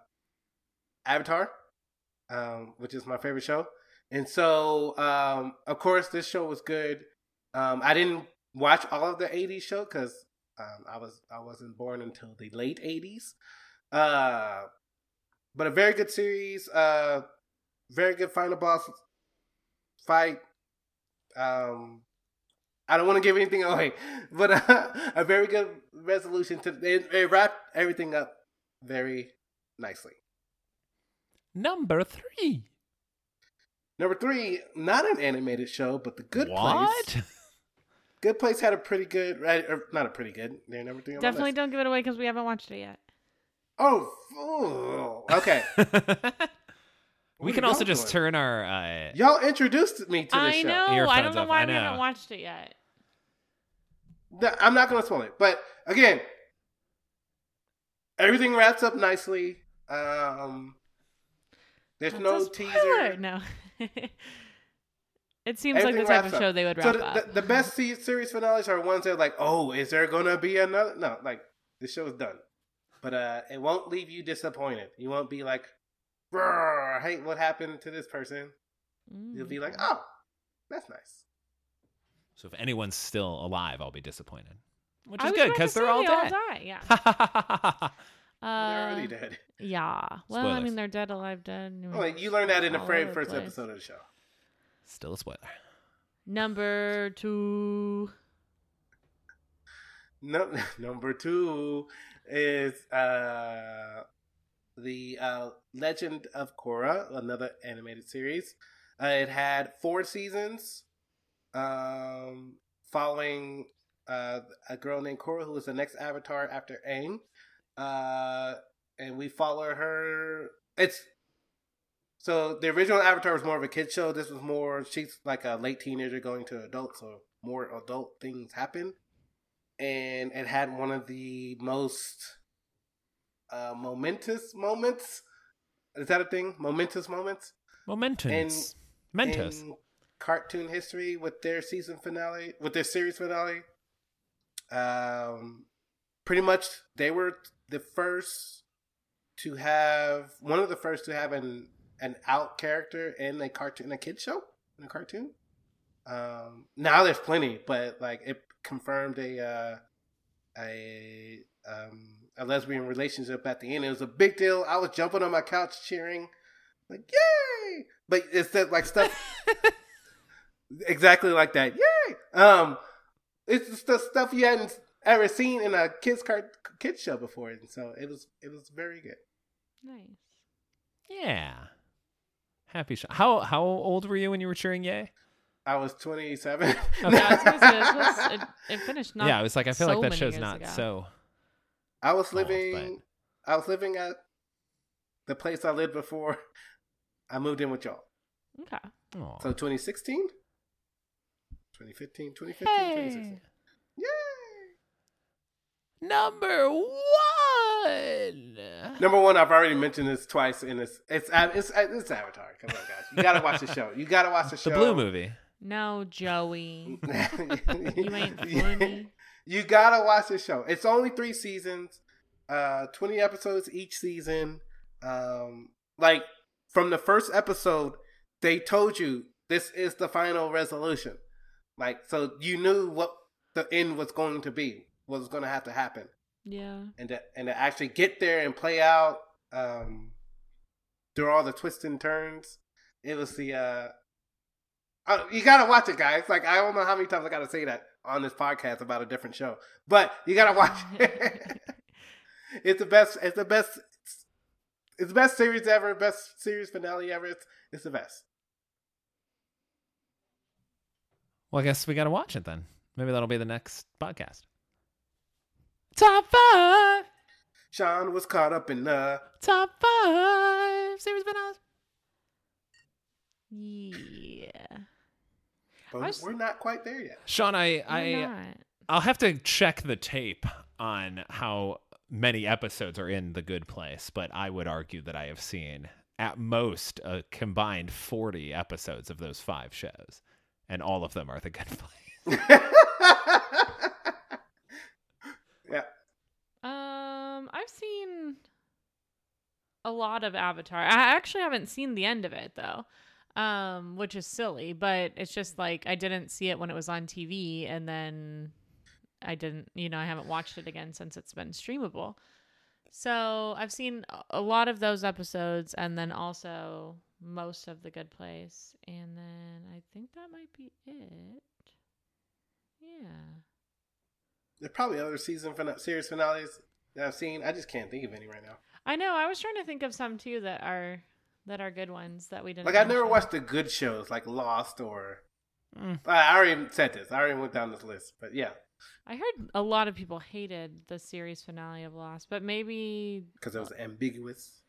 Avatar, um, which is my favorite show. And so, um, of course, this show was good. Um, I didn't watch all of the '80s show because um, I was I wasn't born until the late '80s. Uh, but a very good series. Uh, very good final boss fight. Um, I don't want to give anything away, [laughs] but uh, a very good resolution to it, it wrapped everything up very nicely. Number three. Number three, not an animated show, but the Good what? Place. [laughs] Good Place had a pretty good, right? Or not a pretty good. They're number three. Definitely don't give it away because we haven't watched it yet. Oh, fool. okay. [laughs] we can also just doing? turn our. Uh, Y'all introduced me to the show. I show. know. I don't know up, why I we haven't watched it yet. The- I'm not going to spoil it, but again, everything wraps up nicely. Um, there's That's no a teaser. No. [laughs] [laughs] it seems like the type of up. show they would So wrap the, up. the, the best se- series finales are ones that are like, oh, is there going to be another? No, like the show's done, but uh, it won't leave you disappointed. You won't be like, I hate what happened to this person. You'll be like, Mm. oh, that's nice. so if anyone's still alive, I'll be disappointed. Which is good because they're say all they dead. die. Yeah. [laughs] Well, they're Uh, already dead. [laughs] Yeah. Well, I mean, they're dead, alive, dead. Oh, you learned that in the very first place. episode of the show. Still a spoiler. Number two. No, [laughs] number two is uh, the uh, Legend of Korra, another animated series. Uh, it had four seasons, um, following uh, a girl named Korra who was the next Avatar after Aang, uh, and we follow her. It's so the original Avatar was more of a kid show. This was more she's like a late teenager going to adult, so more adult things happen and it had one of the most uh, momentous moments. Is that a thing? Momentous moments Momentous. Mentos. in cartoon history with their season finale, with their series finale. Um, pretty much they were the first to have one of the first to have an an out character in a cartoon, in a kid show, in a cartoon. Um, now there's plenty, but like it confirmed a uh, a um, a lesbian relationship at the end. It was a big deal. I was jumping on my couch cheering, like yay! But it's that like stuff [laughs] exactly like that. Yay! Um, it's the stuff you hadn't ever seen in a kids cart kids show before, and so it was it was very good. Nice. Yeah. Happy sh- How how old were you when you were cheering yay? I was 27. [laughs] [laughs] Okay. Yeah, I was say, this was, it, it finished not yeah, I was like, I feel so like that show's not ago. so. I was old, living. I was living at the place I lived before. [laughs] I moved in with y'all. Okay. Aw. So 2016, 2015, 2015, Hey. 2016. Yay! Number one. Number one, I've already mentioned this twice, and it's it's it's it's Avatar. Come on, guys, you gotta watch the show. You gotta watch the show. The blue movie. No, Joey. you [laughs] You ain't funny. [laughs] You gotta watch the show. It's only three seasons, uh, twenty episodes each season. Um, like from the first episode, they told you this is the final resolution. Like, so you knew what the end was going to be, what was going to have to happen, Yeah. and to, and to actually get there and play out um, through all the twists and turns. It was the uh, Oh, you gotta watch it, guys. Like I don't know how many times I gotta say that on this podcast about a different show, but you gotta watch [laughs] it. it's the best. It's the best. It's the best series ever. Best series finale ever. It's, it's the best. Well, I guess we got to watch it then. Maybe that'll be the next podcast. Top five. Sean was caught up in the Top five series finales. Yeah. But was- we're not quite there yet. Sean, I, I? I'll have to check the tape on how many episodes are in The Good Place, but I would argue that I have seen at most a combined 40 episodes of those five shows, and all of them are The Good Place. [laughs] yeah. Um, I've seen a lot of Avatar. I actually haven't seen the end of it though, um, which is silly. But it's just like I didn't see it when it was on TV, and then I didn't. You know, I haven't watched it again since it's been streamable. So I've seen a- lot of those episodes, and then also most of the Good Place, and then I think that might be it. Yeah. There's probably other season fina- series finales that I've seen. I just can't think of any right now. I know. I was trying to think of some too that are that are good ones that we didn't. Like I've never watched the good shows like Lost or. Mm. I I already said this. I already went down this list, but yeah, I heard a lot of people hated the series finale of Lost, but maybe because it was ambiguous.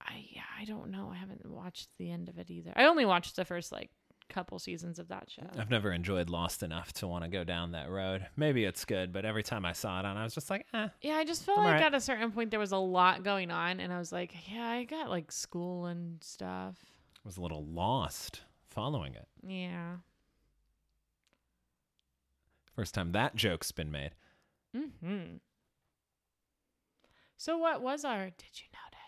I yeah I don't know. I haven't watched the end of it either. I only watched the first like couple seasons of that show. I've never enjoyed Lost enough to want to go down that road. Maybe it's good, but every time I saw it on, I was just like, eh. Yeah, I just felt I'm like alright. at a certain point there was a lot going on, and I was like, yeah, I got like school and stuff. I was a little lost following it. Yeah. First time that joke's been made. Hmm. So what was our? Did you notice?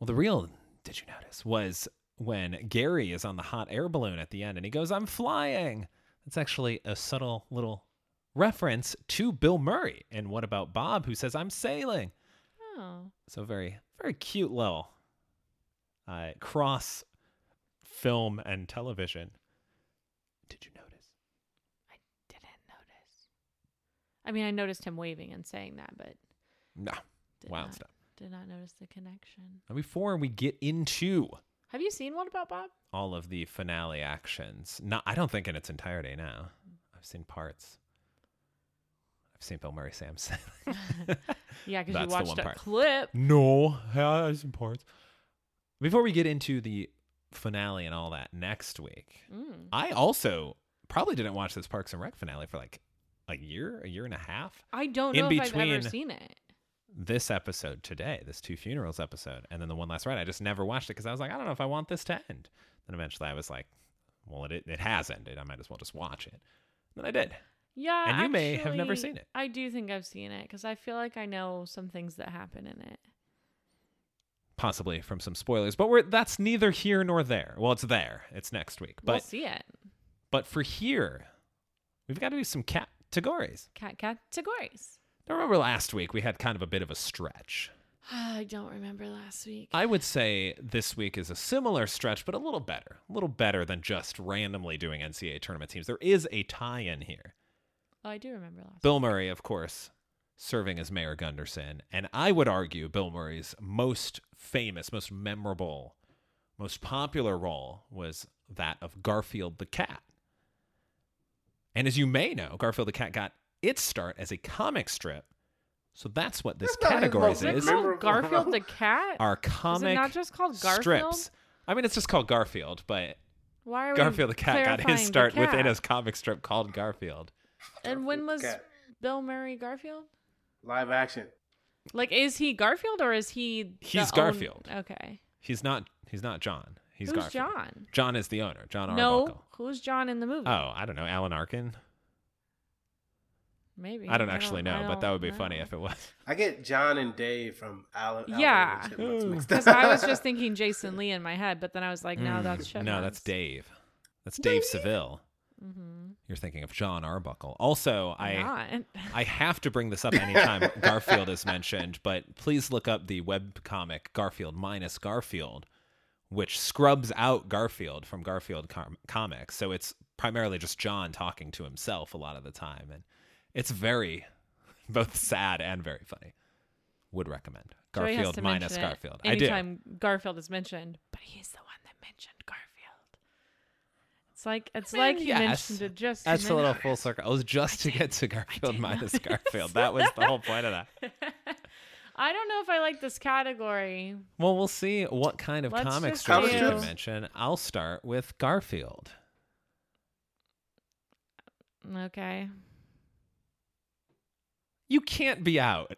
Well, the real did you notice was when Garry is on the hot air balloon at the end and he goes, I'm flying. That's actually a subtle little reference to Bill Murray and What About Bob, who says, I'm sailing. Oh. So very, very cute little uh, cross film and television. Did you notice? I didn't notice. I mean, I noticed him waving and saying that, but No. did Wild not, stuff. Did not notice the connection. Now, before we get into Have you seen What About Bob? all of the finale actions, no, I don't think in its entirety now. I've seen parts. I've seen Bill Murray Sam sailing. [laughs] [laughs] Yeah, because you watched a part. clip. No, there's some parts. Before we get into the finale and all that next week, Mm. I also probably didn't watch this Parks and Rec finale for like a year, a year and a half. I don't In know if I've ever seen it. This episode today, this two funerals episode, and then the one last ride, I just never watched it because I was like, I don't know if I want this to end. Then eventually I was like, well, it it has ended. I might as well just watch it. And Then I did. Yeah, And you may have never seen it. I do think I've seen it because I feel like I know some things that happen in it. Possibly from some spoilers, but we're that's neither here nor there. Well, it's there. It's next week. we'll But see it. but for here, we've got to do some cat categories. Cat categories. I remember last week we had kind of a bit of a stretch. I don't remember last week. I would say this week is a similar stretch, but a little better. A little better than just randomly doing NCAA tournament teams. There is a tie in here. oh, I do remember last. Bill Murray, of course, serving as Mayor Gunderson. And I would argue Bill Murray's most famous, most memorable, most popular role was that of Garfield the Cat. And as you may know, Garfield the Cat got its start as a comic strip. So that's what this That's not his categories most Is it is. called Garfield the [laughs] cat? Our Is comic it not just called Garfield? strips. I mean, it's just called Garfield, but Why are we Garfield the cat got clarifying his the start within cat? his comic strip called Garfield. And when was Cat. Bill Murray Garfield? Live action. Like, is he Garfield or is he? the He's own- Garfield. Okay. He's not. He's not Jon. He's Who's Garfield. Jon? Jon is the owner. Jon Arbuckle. No, who's Jon in the movie? Oh, I don't know. Alan Arkin. Maybe. I don't actually know, I but that would be don't funny if it was. [laughs] I get Jon and Dave from Alan. Yeah. the Chipmunks Ooh. mixed Because. I was just [laughs] thinking Jason Lee in my head, but then I was like, no, Mm, that's no, that's Dave. That's Dave Seville. Mm-hmm. You're thinking of Jon Arbuckle. Also, I I have to bring this up [laughs] anytime Garfield is mentioned, but please look up the web comic Garfield minus Garfield, which scrubs out Garfield from Garfield com- comics. So it's primarily just Jon talking to himself a lot of the time, and it's very [laughs] both sad and very funny. Would recommend Joey has Garfield to minus mention it Garfield. I do. Anytime Garfield is mentioned, but he's the one that mentioned Garfield. It's like it's mean, like he yes. mentioned it just. to That's a little [laughs] full circle. I was just to get to Garfield minus. [laughs] Garfield. That was the whole point of that. I don't know if I like this category. Well, we'll see what kind of Let's comic just strips do- you can mention. I'll start with Garfield. Okay. You can't be out.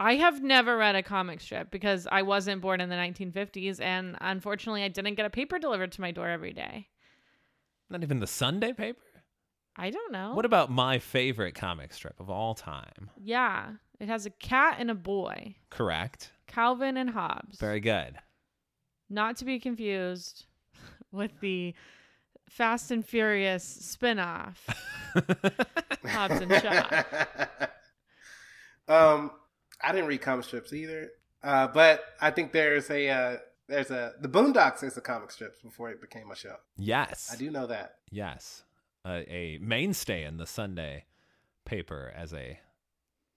I have never read a comic strip because I wasn't born in the 1950s, and unfortunately, I didn't get a paper delivered to my door every day. Not even the Sunday paper? I don't know. What about my favorite comic strip of all time? yeah, it has a cat and a boy, Correct. Calvin and Hobbes. Very good. Not to be confused [laughs] with the Fast and Furious spin-off, [laughs] Hobbs and Shaw. Um, I didn't read comic strips either, uh, but I think there's a uh, there's a the Boondocks is a comic strips before it became a show. Yes. I do know that. Yes. Uh, a mainstay in the Sunday paper as a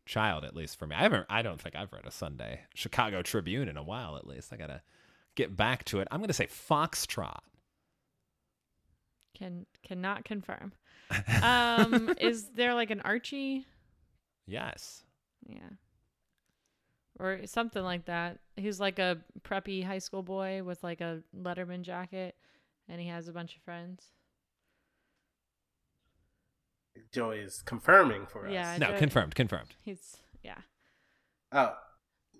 child, at least for me. I haven't. I don't think I've read a Sunday Chicago Tribune in a while. At least I gotta get back to it. I'm gonna say Foxtrot. Can cannot confirm. Um, [laughs] is there like an Archie? Yes. Yeah. Or something like that. He's like a preppy high school boy with like a Letterman jacket and he has a bunch of friends. Joy is confirming for us. Yeah. No, Joe- confirmed. Confirmed. He's yeah. Oh,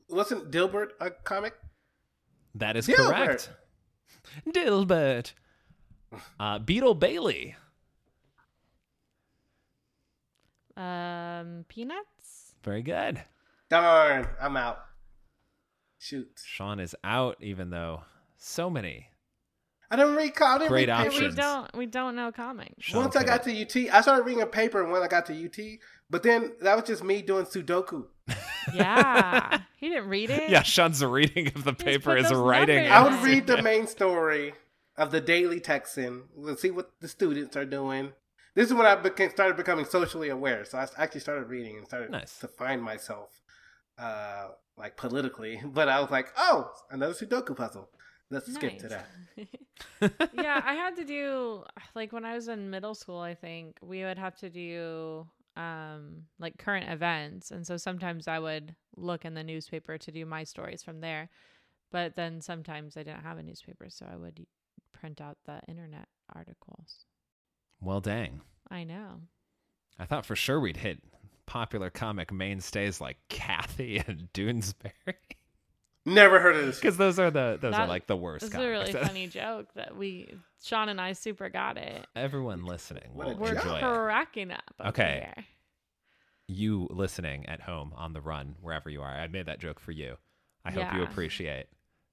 wasn't Dilbert a comic? That is Dilbert. correct. Dilbert. Uh, Beetle Bailey. Um peanuts? Very good. Darn, I'm out. Shoot, Sean is out, even though so many. I didn't read. co- I didn't Great read We papers. options. don't we don't know comics. Sean Once I could- got to UT, I started reading a paper when I got to UT, but then that was just me doing Sudoku. [laughs] Yeah. he didn't read it. Yeah, Sean's reading of the paper is writing. I would read the [laughs] main story of the Daily Texan. We'll see what the students are doing. This is when I became, started becoming socially aware. So I actually started reading and started Nice. to find myself, uh, like politically. [laughs] But I was like, oh, another Sudoku puzzle. Let's skip to that. [laughs] yeah, I had to do like when I was in middle school, I think we would have to do um like current events and so sometimes I would look in the newspaper to do my stories from there. But then sometimes I didn't have a newspaper, so I would print out the internet articles. Well, dang. I know. I thought for sure we'd hit popular comic mainstays like Cathy [laughs] and Doonesbury. Never heard of this. Because those are the those are like the worst. This is a really funny joke that we Sean and I super got it. Everyone listening will We're joke. enjoy it. cracking up. over Okay. here. You listening at home, on the run, wherever you are. I made that joke for you. I hope you appreciate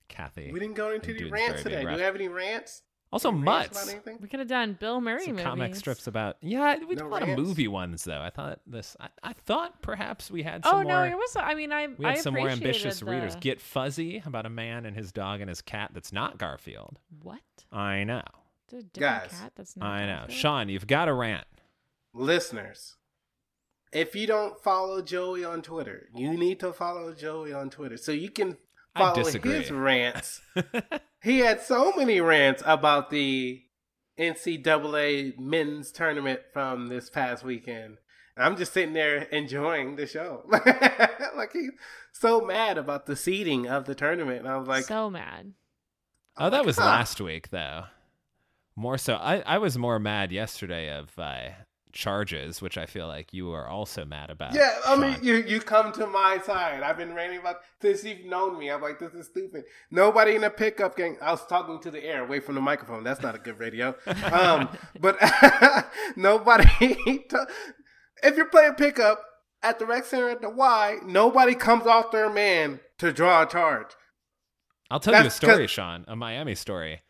Cathy. We didn't go into any rants today. Do rough. we have any rants? Also, Any Mutts. about anything? We could have done Bill Murray Some movies. comic strips about yeah we did No a lot of movie ones though i thought this i, I thought perhaps we had Some Oh some no, more it was. I mean, I we had I some more ambitious appreciated readers get fuzzy about a man and his dog and his cat that's not garfield what? i know The different Guys, cat that's not. i know Garfield? sean you've got a rant Listeners, if you don't follow Joey on Twitter, you need to follow Joey on Twitter so you can I follow disagree. his [laughs] rants. he had so many rants about the NCAA men's tournament from this past weekend. I'm just sitting there enjoying the show. [laughs] like he's so mad about the seeding of the tournament. And I was like, so mad. oh that was huh. last week though more so i i was more mad yesterday of uh charges which i feel like you are also mad about Yeah, I mean, you you come to my side. I've been ranting about since you've known me. I'm like, this is stupid. Nobody in a pickup game. I was talking to the air, away from the microphone. That's not a good radio. [laughs] Um, but [laughs] nobody. [laughs] to- if you're playing pickup at the rec center at the Y, nobody comes off their man to draw a charge. I'll tell you a story, Sean, a Miami story.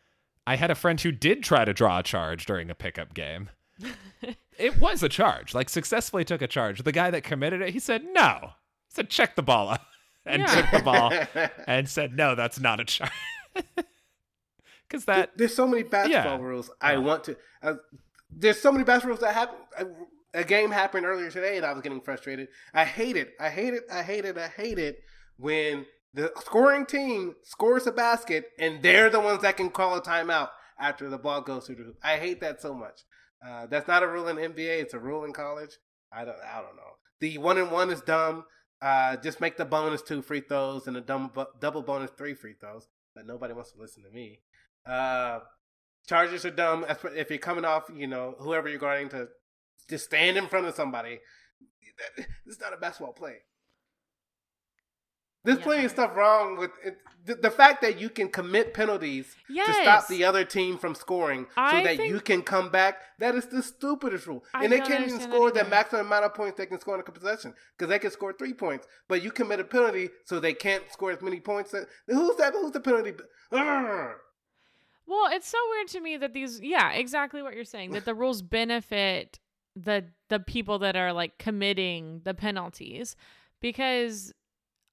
I had a friend who did try to draw a charge during a pickup game. [laughs] it was a charge, like successfully took a charge. The guy that committed it, he said no. He said check the ball up [laughs] and Yeah. took the ball [laughs] and said no, that's not a charge. Because that There's so many basketball Yeah. rules. I want to. Uh, there's so many basketball rules that happen. A, a game happened earlier today, and I was getting frustrated. I hate it. I hate it. I hate it. I hate it when the scoring team scores a basket and they're the ones that can call a timeout after the ball goes through the hoop. I hate that so much. Uh, that's not a rule in NBA. It's a rule in college. I don't. I don't know. The one and one is dumb. Uh, just make the bonus two free throws and a dumb, double bonus three free throws. But nobody wants to listen to me. Uh, charges are dumb. If you're coming off, you know, whoever you're guarding to just stand in front of somebody. Is not a basketball play. There's plenty of stuff wrong with it. The, the fact that you can commit penalties to stop the other team from scoring so I that you can come back, that is the stupidest rule. I and they can't even score the maximum amount of points they can score in a possession because they can score three points. But you commit a penalty so they can't score as many points. That, who's that? Who's the penalty? Urgh. Well, it's so weird to me that these yeah, exactly what you're saying, that the [laughs] rules benefit the the people that are like committing the penalties because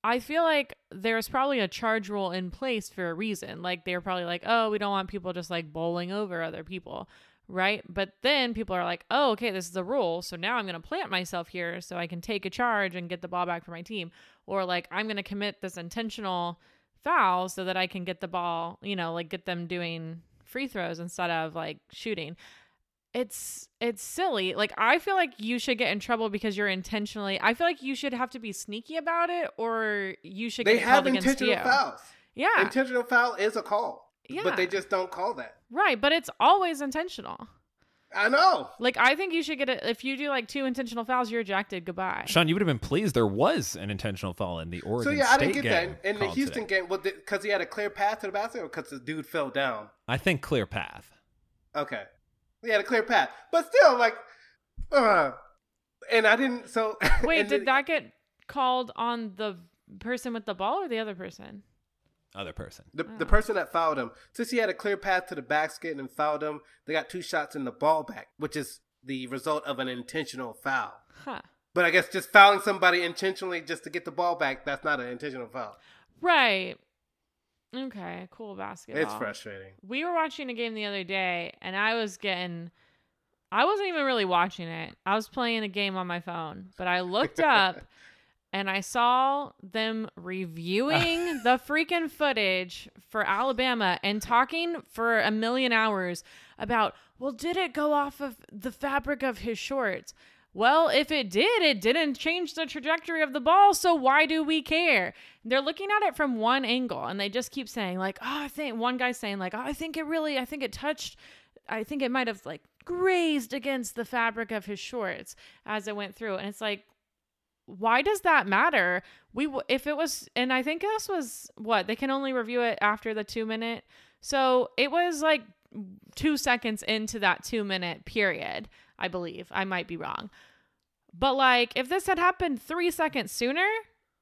I feel like there's probably a charge rule in place for a reason. Like they're probably like, "Oh, we don't want people just like bowling over other people." Right? But then people are like, "Oh, okay, this is the rule. So now I'm going to plant myself here so I can take a charge and get the ball back for my team." Or like, "I'm going to commit this intentional foul so that I can get the ball, you know, like get them doing free throws instead of like shooting. It's it's silly. Like I feel like you should get in trouble because you're intentionally. I feel like you should have to be sneaky about it, or you should They get have intentional you. fouls. Yeah, Intentional foul is a call. Yeah. But they just don't call that. right. But it's always intentional. I know. Like I think you should get it if you do like two intentional fouls, you're ejected. Goodbye. Sean, you would have been pleased there was an intentional foul in the Oregon So yeah, I didn't get that in the Houston today. game. Well, because he had a clear path to the basket, or because the dude fell down. I think clear path. Okay, he had a clear path, but still, like, uh, and I didn't. So [laughs] Wait, did then- that get called on the person with the ball or the other person? Other person. The, the Oh. person that fouled him, since he had a clear path to the basket and fouled him, they got two shots in the ball back, which is the result of an intentional foul. Huh. But I guess just fouling somebody intentionally just to get the ball back, that's not an intentional foul. Right. Okay, cool basketball. It's frustrating. We were watching a game the other day and I was getting I wasn't even really watching it. I was playing a game on my phone, but I looked [laughs] up and I saw them reviewing [laughs] the freaking footage for Alabama and talking for a million hours about, well, did it go off of the fabric of his shorts? Well, if it did, it didn't change the trajectory of the ball, so why do we care? They're looking at it from one angle and they just keep saying, like, oh, I think one guy's saying, like, oh, I think it really, I think it touched, I think it might have like grazed against the fabric of his shorts as it went through. And it's like, why does that matter? We w- if it was, and I think this was what they can only review it after the two minute. So it was like two seconds into that two minute period, I believe. I might be wrong. But like, if this had happened three seconds sooner,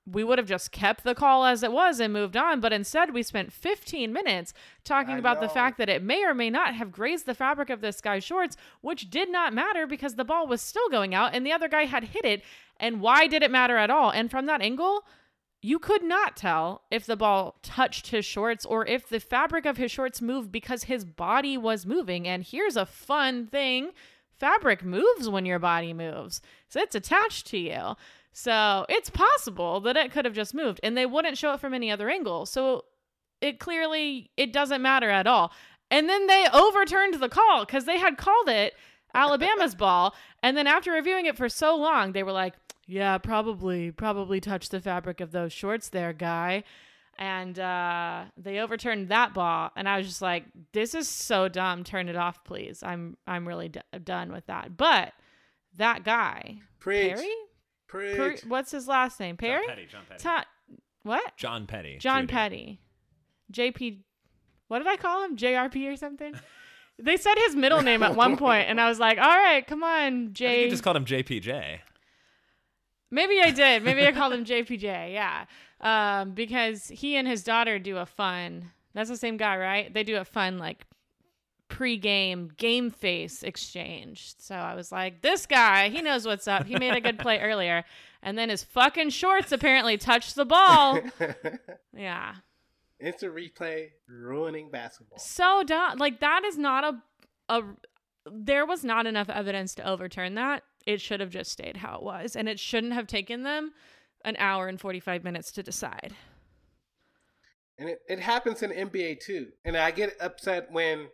we would have just kept the call as it was and moved on. But instead, we spent 15 minutes talking I about the fact that it may or may not have grazed the fabric of this guy's shorts, which did not matter because the ball was still going out and the other guy had hit it. And why did it matter at all? And from that angle, you could not tell if the ball touched his shorts or if the fabric of his shorts moved because his body was moving. And here's a fun thing fabric moves when your body moves, so it's attached to you. So it's possible that it could have just moved and they wouldn't show it from any other angle. So it clearly it doesn't matter at all. And then they overturned the call because they had called it [laughs] Alabama's ball. And then after reviewing it for so long, they were like, yeah, probably, probably touched the fabric of those shorts there, guy. And uh, they overturned that ball, and I was just like, "This is so dumb. Turn it off, please. I'm I'm really d- done with that." But that guy, Preach. Perry, Preach. Per- what's his last name? Perry. John Petty. John Petty. Ta- what? John Petty. John Judy. Petty. JP. What did I call him? JRP or something? They said his middle name at one point, and I was like, "All right, come on, I think J." you just called him JPJ. Maybe I did. Maybe I called him JPJ. Yeah, um, because he and his daughter do a fun. That's the same guy, right? They do a fun like pre-game game face exchange. So I was like, this guy, he knows what's up. He made a good play [laughs] earlier, and then his fucking shorts apparently touched the ball. [laughs] Yeah. Instant replay ruining basketball. so dumb. Like that is not a a. There was not enough evidence to overturn that. It should have just stayed how it was, and it shouldn't have taken them an hour and forty five minutes to decide. And it, it happens in NBA too. And I get upset when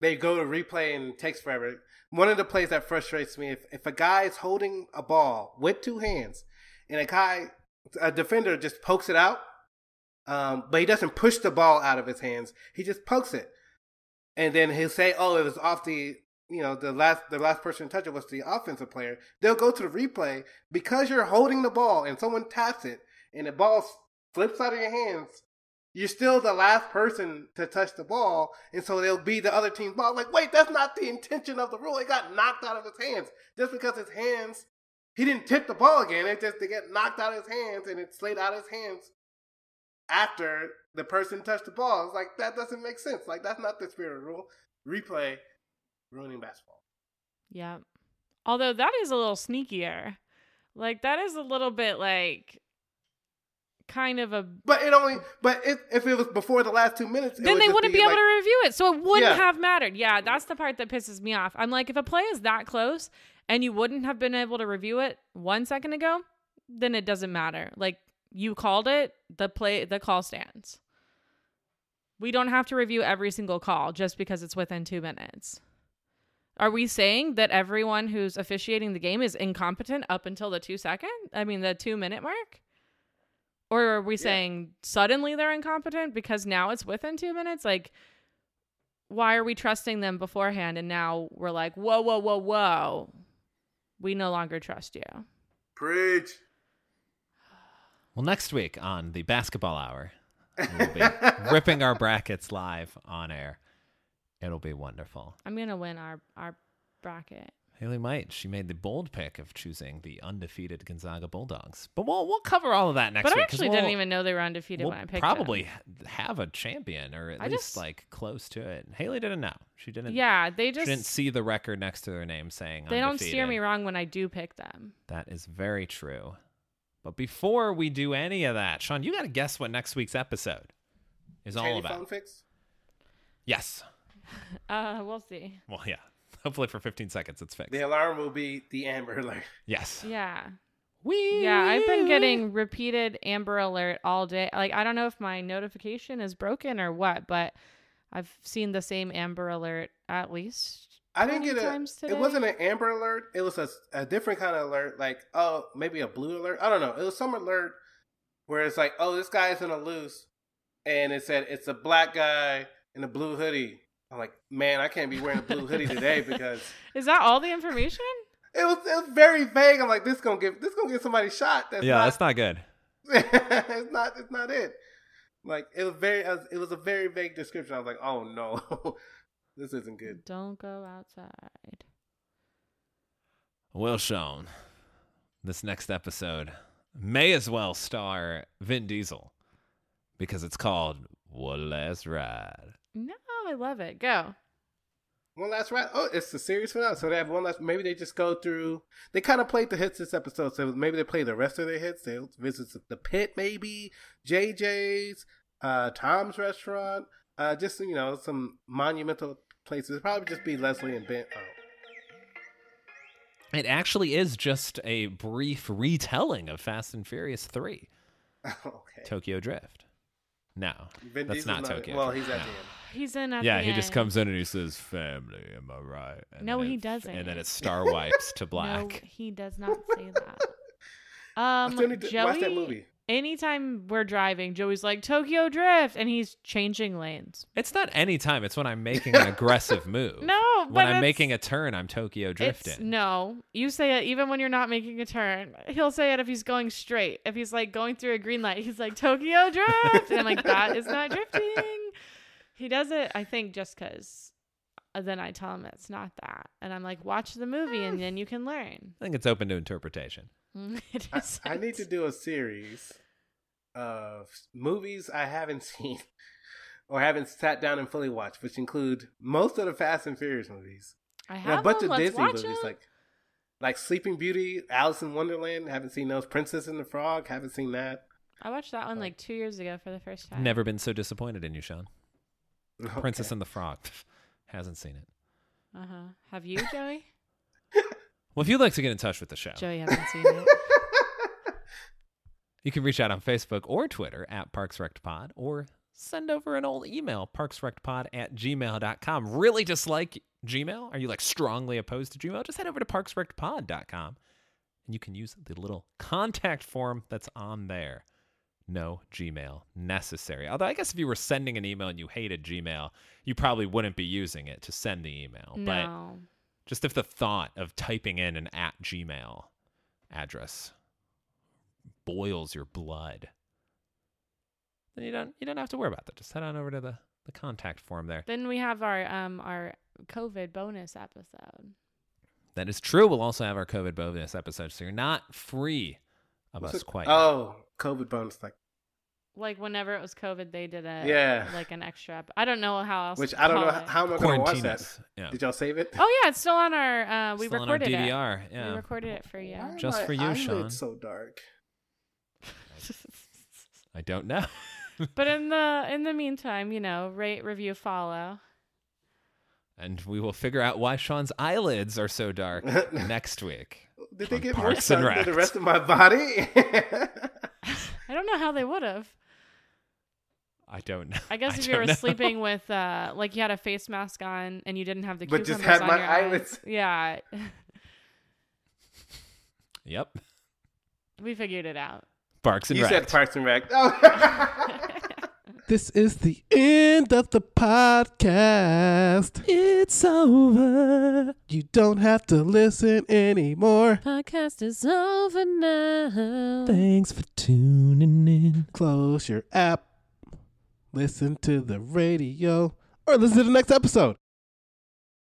they go to replay and it takes forever. One of the plays that frustrates me if, if a guy is holding a ball with two hands and a guy, a defender just pokes it out, um, but he doesn't push the ball out of his hands. He just pokes it. And then he'll say, oh, it was off the you know the last the last person to touch it was the offensive player, they'll go to the replay because you're holding the ball and someone taps it and the ball flips out of your hands. You're still the last person to touch the ball, and so they'll be the other team's ball. Like, wait, that's not the intention of the rule. It got knocked out of his hands just because his hands. He didn't tip the ball again. It just to get knocked out of his hands, and it slid out of his hands after the person touched the ball. It's like that doesn't make sense. Like that's not the spirit of the rule. Replay ruining basketball. Yeah. Although that is a little sneakier. Like that is a little bit like kind of a But it only. But it, if it was before the last two minutes, it then they wouldn't be, able like- to review it. So it wouldn't Yeah. have mattered. Yeah, that's the part that pisses me off. I'm like, if a play is that close and you wouldn't have been able to review it one second ago, then it doesn't matter. Like you called it, the play the call stands. We don't have to review every single call just because it's within two minutes. Are we saying that everyone who's officiating the game is incompetent up until the two second? I mean, the two minute mark? Or are we Yeah. saying suddenly they're incompetent because now it's within two minutes? Like, why are we trusting them beforehand and now we're like, whoa, whoa, whoa, whoa. We no longer trust you. Preach. Well, next week on the basketball hour, we'll be [laughs] ripping our brackets live on air. It'll be wonderful. I'm gonna win our our bracket. Haleigh might. She made the bold pick of choosing the undefeated Gonzaga Bulldogs. But we'll we'll cover all of that next week. but I actually we'll, didn't even know they were undefeated we'll when I picked probably them. ha- have a champion or at I least just- like close to it. Haleigh didn't know. She didn't. Yeah, they She didn't see the record next to their name saying they don't steer me wrong when I do pick them. That is very true. But before we do any of that, Sean, you got to guess what next week's episode is all about. phone fix. Yes. [laughs] Uh, we'll see. Well, yeah. [laughs] Hopefully for 15 seconds it's fixed. The alarm will be the Amber Alert. [laughs] Yes. Yeah. We Yeah, I've been getting repeated Amber Alert all day. Like, I don't know if my notification is broken or what, but I've seen the same Amber Alert at least. I didn't get a. times It wasn't an Amber Alert. It was a, a different kind of alert. Like oh, maybe a blue alert. I don't know. It was some alert where it's like oh, this guy is in a loose, and it said it's a black guy in a blue hoodie. I'm like, man, I can't be wearing a blue hoodie today because [laughs] Is that all the information? [laughs] it was it was very vague. I'm like, this gonna get this gonna get somebody shot. That's Yeah, not, that's not good. [laughs] it's not it's not it. Like it was very it was a very vague description. I was like, oh no, this isn't good. Don't go outside. Well, Sean, this next episode may as well star Vin Diesel because it's called One Last Ride. No, I love it. Go. One last ride. Oh, it's the series finale. So they have one last. Maybe they just go through. They kind of played the hits this episode. So maybe they play the rest of their hits. They'll visit the pit, maybe JJ's, uh, Tom's restaurant. Uh, just you know, some monumental places. Probably just be Leslie and Ben. Oh. It actually is just a brief retelling of Fast and Furious 3 [laughs] okay. Tokyo Drift. No, Vin that's Diesel's not Tokyo Well, Drift, he's at no. the end. He's in at yeah, the he just comes in and he says, "Family, am I right?" And No, he it- doesn't. And then it star wipes to [laughs] No, black. he does not say that. [laughs] Um, still Joey, watch that movie. anytime we're driving, Joey's like Tokyo Drift, and he's changing lanes. It's not any time. It's when I'm [laughs] making an aggressive move. No, but when I'm making a turn, I'm Tokyo It's, drifting. no, you say it even when you're not making a turn. He'll say it if he's going straight. If he's like going through a green light, he's like Tokyo Drift, and I'm like that is not drifting. He does it, I think, just because. Uh, then I tell him it's not that, and I'm like, watch the movie, and then you can learn. I think it's open to interpretation. [laughs] it I, is. I need to do a series of movies I haven't [laughs] seen or haven't sat down and fully watched, which include most of the Fast and Furious movies. I And a have bunch them. of Let's Disney movies them. like like Sleeping Beauty, Alice in Wonderland. Haven't seen those. Princess and the Frog. Haven't seen that. I watched that one like two years ago for the first time. Never been so disappointed in you, Sean. Okay. Princess and the Frog. [laughs] Hasn't seen it. Uh huh. Have you, Joey? [laughs] Well, if you'd like to get in touch with the show, Joey hasn't seen it. [laughs] you can reach out on Facebook or Twitter at ParksRectPod or send over an old email, parksrectpod at gmail.com. Really dislike Gmail? Are you like strongly opposed to Gmail? Just head over to parksrectpod.com and you can use the little contact form that's on there. No Gmail necessary. Although I guess if you were sending an email and you hated Gmail, you probably wouldn't be using it to send the email. But No. Just if the thought of typing in an at Gmail address boils your blood, then you don't you don't have to worry about that. Just head on over to the, the contact form there. Then we have our um our COVID bonus episode. That is true. We'll also have our COVID bonus episode, so you're not free of What's us it- quite. Oh, COVID bonus, like Like whenever it was COVID, they did a Yeah. like an extra. ep- I don't know how else. which to I don't know it. how am I gonna watch Quarantine that. Yeah. Did y'all save it? Oh yeah, it's still on our. Uh, we Still on our recorded it. DVR. We recorded it for you. Why are Just for you, eyelids Sean. So dark. I don't know. [laughs] but in the in the meantime, you know, rate, review, follow. And we will figure out why Sean's eyelids are so dark [laughs] next week. Did they get more Parks and sun than the rest of my body? [laughs] I don't know how they would have. I don't know. I guess [laughs] if you were know. sleeping [laughs] with uh like you had a face mask on and you didn't have the But just had on my your eyes. eyelids. Yeah. Yep. we figured it out. Parks and you Rec. said Parks and Rec. Oh. [laughs] This is the end of the podcast. It's over. You don't have to listen anymore. Podcast is over now. Thanks for tuning in. Close your app. Listen to the radio or listen to the next episode.